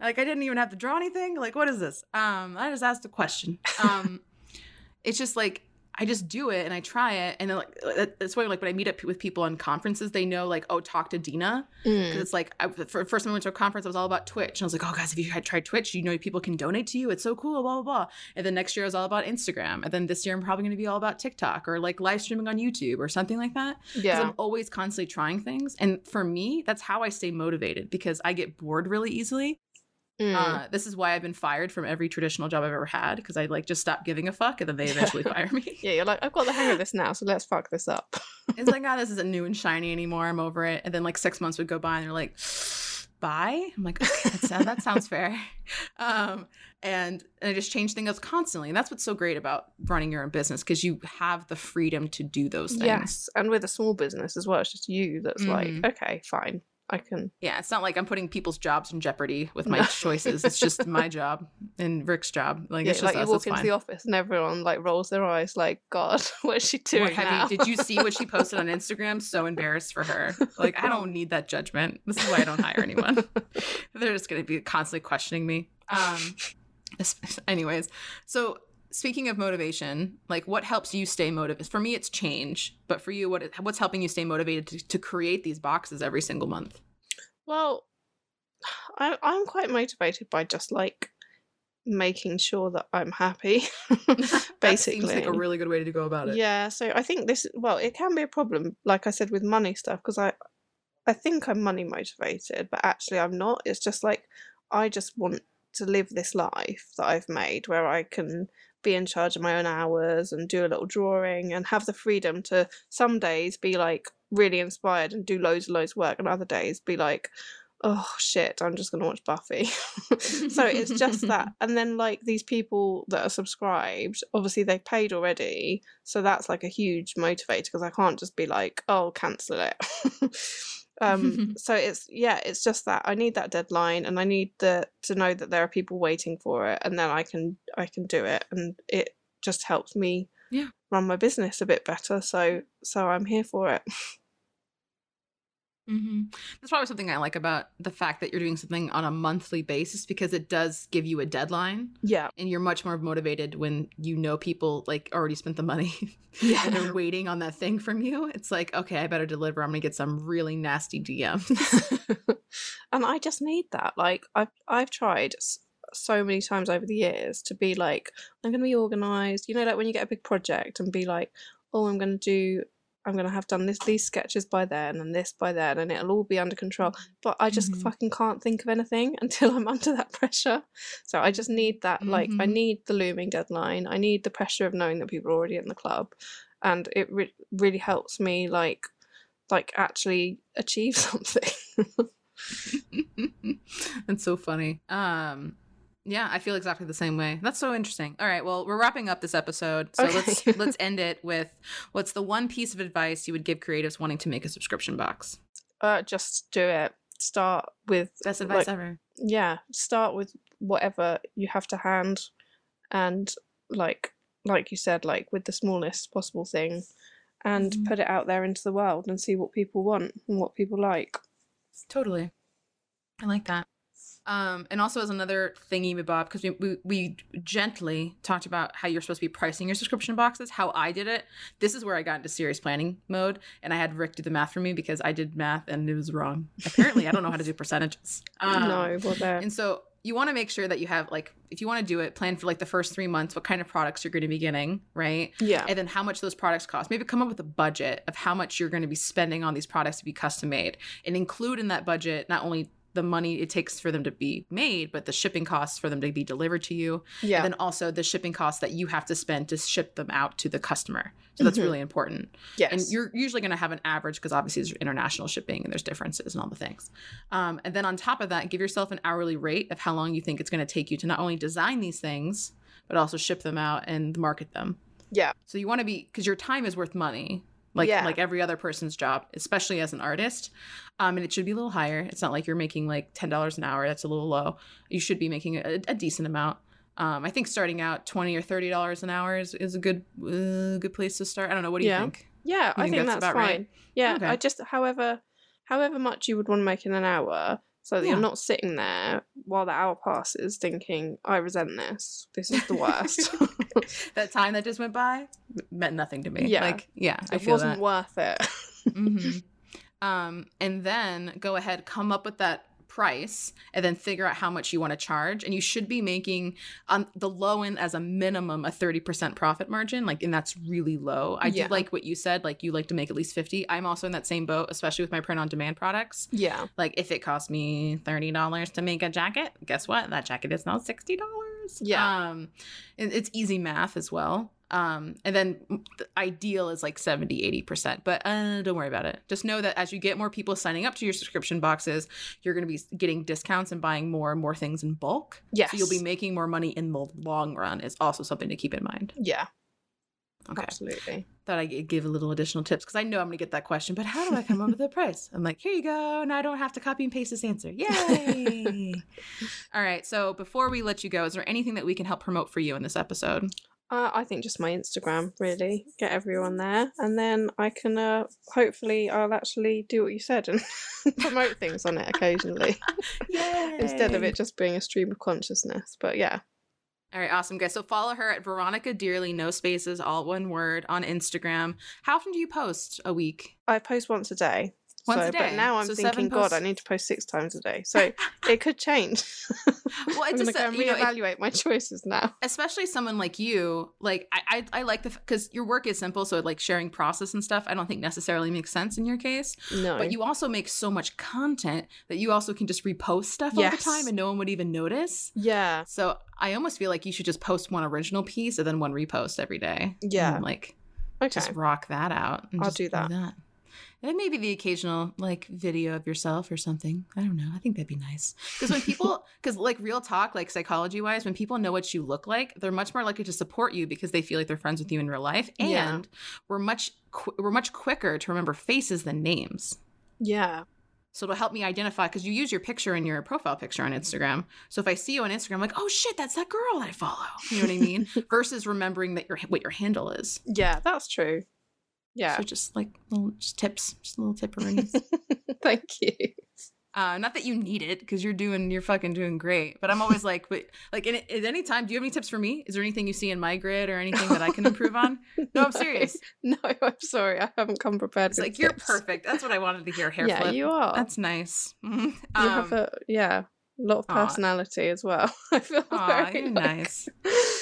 A: Like I didn't even have to draw anything. Like what is this? Um, I just asked a question. Um, it's just like I just do it and I try it, and then like that's why like when I meet up with people on conferences, they know like oh talk to Dina
B: Mm.
A: because it's like I, for first time I went to a conference, it was all about Twitch, and I was like oh guys, if you had tried Twitch, you know people can donate to you. It's so cool, blah blah blah. And then next year I was all about Instagram, and then this year I'm probably going to be all about TikTok or like live streaming on YouTube or something like that because
B: Yeah.
A: I'm always constantly trying things. And for me, that's how I stay motivated because I get bored really easily.
B: Mm.
A: Uh, this is why I've been fired from every traditional job I've ever had because I like just stopped giving a fuck and then they eventually fire me.
B: yeah, you're like, I've got the hang of this now, so let's fuck this up.
A: It's like, oh, this isn't new and shiny anymore. I'm over it. And then like six months would go by and they're like, bye. I'm like, okay, that, that sounds fair. Um, and, and I just change things constantly. And that's what's so great about running your own business because you have the freedom to do those things.
B: Yes, and with a small business as well, it's just you that's like,
A: Mhm.
B: okay, fine, I can.
A: Yeah, it's not like I'm putting people's jobs in jeopardy with my choices. It's just my job and Rick's job. Like
B: yeah,
A: it's just
B: like you walk
A: It's
B: into
A: fine.
B: the office and everyone like rolls their eyes, like, God, what is she doing
A: What
B: now?
A: you, did you see what she posted on Instagram? So embarrassed for her. Like I don't need that judgment. This is why I don't hire anyone. They're just going to be constantly questioning me. Um. Anyways, so speaking of motivation, like what helps you stay motivated? For me, it's change. But for you, what what's helping you stay motivated to, to create these boxes every single month?
B: Well, I, I'm quite motivated by just like making sure that I'm happy.
A: seems like a really good way to go about it.
B: Yeah, so I think this well, it can be a problem, like I said, with money stuff, because I I think I'm money motivated, but actually I'm not. It's just like I just want to live this life that I've made where I can be in charge of my own hours and do a little drawing and have the freedom to some days be like really inspired and do loads and loads of work and other days be like oh shit i'm just going to watch buffy. So it's just that. And then like these people that are subscribed obviously they've paid already so that's like a huge motivator because i can't just be like oh cancel it um so it's yeah it's just that i need that deadline and i need the to know that there are people waiting for it and then i can i can do it and it just helps me
A: Yeah.
B: run my business a bit better so so i'm here for it
A: hmm That's probably something I like about the fact that you're doing something on a monthly basis because it does give you a deadline
B: yeah
A: and you're much more motivated when you know people like already spent the money
B: yeah
A: and they're waiting on that thing from you. It's like, okay, I better deliver. I'm going to get some really nasty DMs.
B: and I just need that. Like I've I've tried so many times over the years to be like I'm going to be organized. You know, like when you get a big project and be like, oh, I'm going to do. I'm gonna have done this these sketches by then and this by then and it'll all be under control. But I just
A: Mhm.
B: fucking can't think of anything until I'm under that pressure. So I just need that like I
A: Mhm.
B: need the looming deadline. I need the pressure of knowing that people are already in the club. And it re- really helps me like like actually achieve something.
A: That's so funny. Um, yeah, I feel exactly the same way. That's so interesting. All right, well, we're wrapping up this episode, so
B: Okay.
A: let's let's end it with what's the one piece of advice you would give creatives wanting to make a subscription box?
B: uh, just do it. Start with
A: Best advice
B: like,
A: ever.
B: yeah. Start with whatever you have to hand, and like like you said, like with the smallest possible thing, and
A: Mhm.
B: put it out there into the world and see what people want and what people like.
A: Totally. I like that. Um, and also as another thingy, Bob, because we, we we gently talked about how you're supposed to be pricing your subscription boxes. How I did it. This is where I got into serious planning mode, and I had Rick do the math for me because I did math and it was wrong. Apparently, I don't know how to do percentages. Um,
B: no, well there.
A: And so you want to make sure that you have like, if you want to do it, plan for like the first three months, what kind of products you're going to be getting, right?
B: Yeah.
A: and then how much those products cost. Maybe come up with a budget of how much you're going to be spending on these products to be custom made, and include in that budget not only the money it takes for them to be made, but the shipping costs for them to be delivered to you.
B: Yeah.
A: And then also the shipping costs that you have to spend to ship them out to the customer. So that's
B: Mhm.
A: really important.
B: yes.
A: And you're usually going to have an average because obviously there's international shipping and there's differences and all the things. Um, and then on top of that, give yourself an hourly rate of how long you think it's going to take you to not only design these things, but also ship them out and market them.
B: Yeah.
A: So you want to be because your time is worth money, like
B: Yeah.
A: like every other person's job, especially as an artist. Um, and it should be a little higher. It's not like you're making like ten dollars an hour. That's a little low. You should be making a, a decent amount. Um, I think starting out twenty or thirty dollars an hour is, is a good uh, good place to start. I don't know. What do you think?
B: Yeah, I
A: think
B: think
A: that's
B: that's,
A: about right?
B: Yeah,
A: Okay.
B: I just, however, however much you would want to make in an hour, so that
A: Yeah.
B: you're not sitting there while the hour passes thinking, "I resent this. This is the worst."
A: that time that just went by meant nothing to me.
B: Yeah.
A: Like, yeah, I
B: it wasn't
A: that.
B: worth it.
A: hmm um, and then go ahead, come up with that price, and then figure out how much you want to charge. And you should be making on the low end as a minimum a thirty percent profit margin. Like, and that's really low. I
B: Yeah.
A: do like what you said. Like, you like to make at least fifty. I'm also in that same boat, especially with my print on demand products.
B: yeah,
A: Like, if it costs me thirty dollars to make a jacket, guess what? That jacket is now sixty dollars.
B: Yeah.
A: Um, and it's easy math as well. Um, and then the ideal is like 70, 80%, but uh, don't worry about it. Just know that as you get more people signing up to your subscription boxes, you're going to be getting discounts and buying more and more things in bulk.
B: yes,
A: So you'll be making more money in the long run is also something to keep in mind.
B: yeah,
A: Okay.
B: absolutely.
A: Thought I'd give a little additional tips because I know I'm going to get that question, but how do I come up with a price? I'm like, here you go. Now I don't have to copy and paste this answer. Yay. All right. So before we let you go, is there anything that we can help promote for you in this episode?
B: Uh, I think just my Instagram, really. Get everyone there. And then I can, uh, hopefully, I'll actually do what you said and promote things on it occasionally instead of it just being a stream of consciousness. But yeah,
A: All right, awesome, guys. So follow her at Veronica Dearly, no spaces, all one word on Instagram. How often do you post a week?
B: I post once a day.
A: Once
B: so,
A: a day.
B: But now I'm
A: So
B: thinking, God, I need to post six times a day. So it could change.
A: Well,
B: I'm going
A: just
B: to
A: that, uh, you know, if-
B: reevaluate my choices now.
A: especially someone like you. Like I, I, I like the because your work is simple, so like sharing process and stuff. I don't think necessarily makes sense in your case.
B: No.
A: But you also make so much content that you also can just repost stuff all the time, and no one would even notice.
B: yeah.
A: So I almost feel like you should just post one original piece and then one repost every day.
B: Yeah.
A: And, like
B: Okay.
A: just rock that out.
B: I'll
A: just
B: do that.
A: And maybe the occasional like video of yourself or something. I don't know. I think that'd be nice. Because when people, because like real talk, like psychology wise, when people know what you look like, they're much more likely to support you because they feel like they're friends with you in real life, and
B: Yeah.
A: we're much qu- we're much quicker to remember faces than names.
B: yeah.
A: So it'll help me identify because you use your picture in your profile picture on Instagram. So if I see you on Instagram, I'm like, oh shit, that's that girl I follow. You know what I mean? Versus remembering that your what your handle is.
B: Yeah, that's true. Yeah.
A: So just like little just tips, just a little tip tipperies.
B: Thank you.
A: uh, not that you need it because you're doing you're fucking doing great. But I'm always like, but like in, at any time, do you have any tips for me? Is there anything you see in my grid or anything that I can improve on? No, I'm serious.
B: No, I'm sorry. I haven't come prepared.
A: It's
B: with
A: like you're perfect. That's what I wanted to hear. Hair
B: yeah,
A: flip.
B: you are.
A: That's nice. Mhm.
B: you have
A: Um,
B: a yeah, a lot of
A: aw.
B: personality as well. I feel
A: aw,
B: very
A: you're
B: like-
A: nice.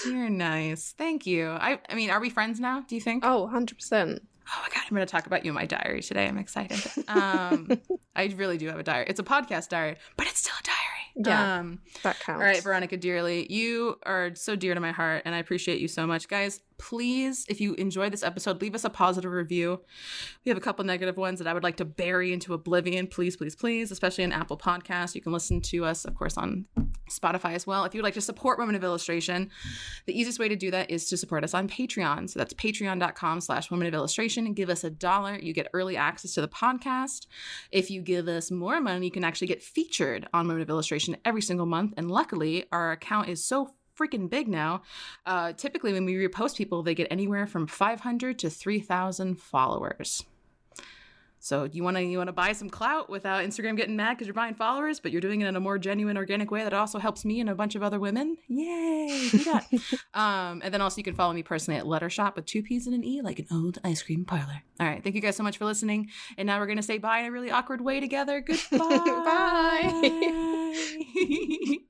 A: You're nice. Thank you. I I mean, are we friends now? Do you think?
B: Oh, 100%.
A: Oh my god, I'm going to talk about you in my diary today. I'm excited. Um, I really do have a diary. It's a podcast diary, but it's still a diary.
B: Yeah.
A: Um,
B: That counts.
A: all right, Veronica Dearly, you are so dear to my heart, and I appreciate you so much, guys. Please, if you enjoyed this episode, leave us a positive review. We have a couple negative ones that I would like to bury into oblivion. Please, please, please, especially on Apple Podcasts. You can listen to us, of course, on Spotify as well. If you'd like to support Women of Illustration, the easiest way to do that is to support us on Patreon. So that's patreon.com slash women of illustration and give us a dollar. You get early access to the podcast. If you give us more money, you can actually get featured on Women of Illustration every single month. And luckily, our account is so freaking big now. Uh, typically, when we repost people, they get anywhere from 500 to 3,000 followers. So you want to you want to buy some clout without Instagram getting mad because you're buying followers, but you're doing it in a more genuine, organic way that also helps me and a bunch of other women. Yay! Do that. um, and then also you can follow me personally at Lettershoppe with two P's and an E, like an old ice cream parlor. All right, thank you guys so much for listening. And now we're gonna say bye in a really awkward way together. Goodbye.
B: Bye.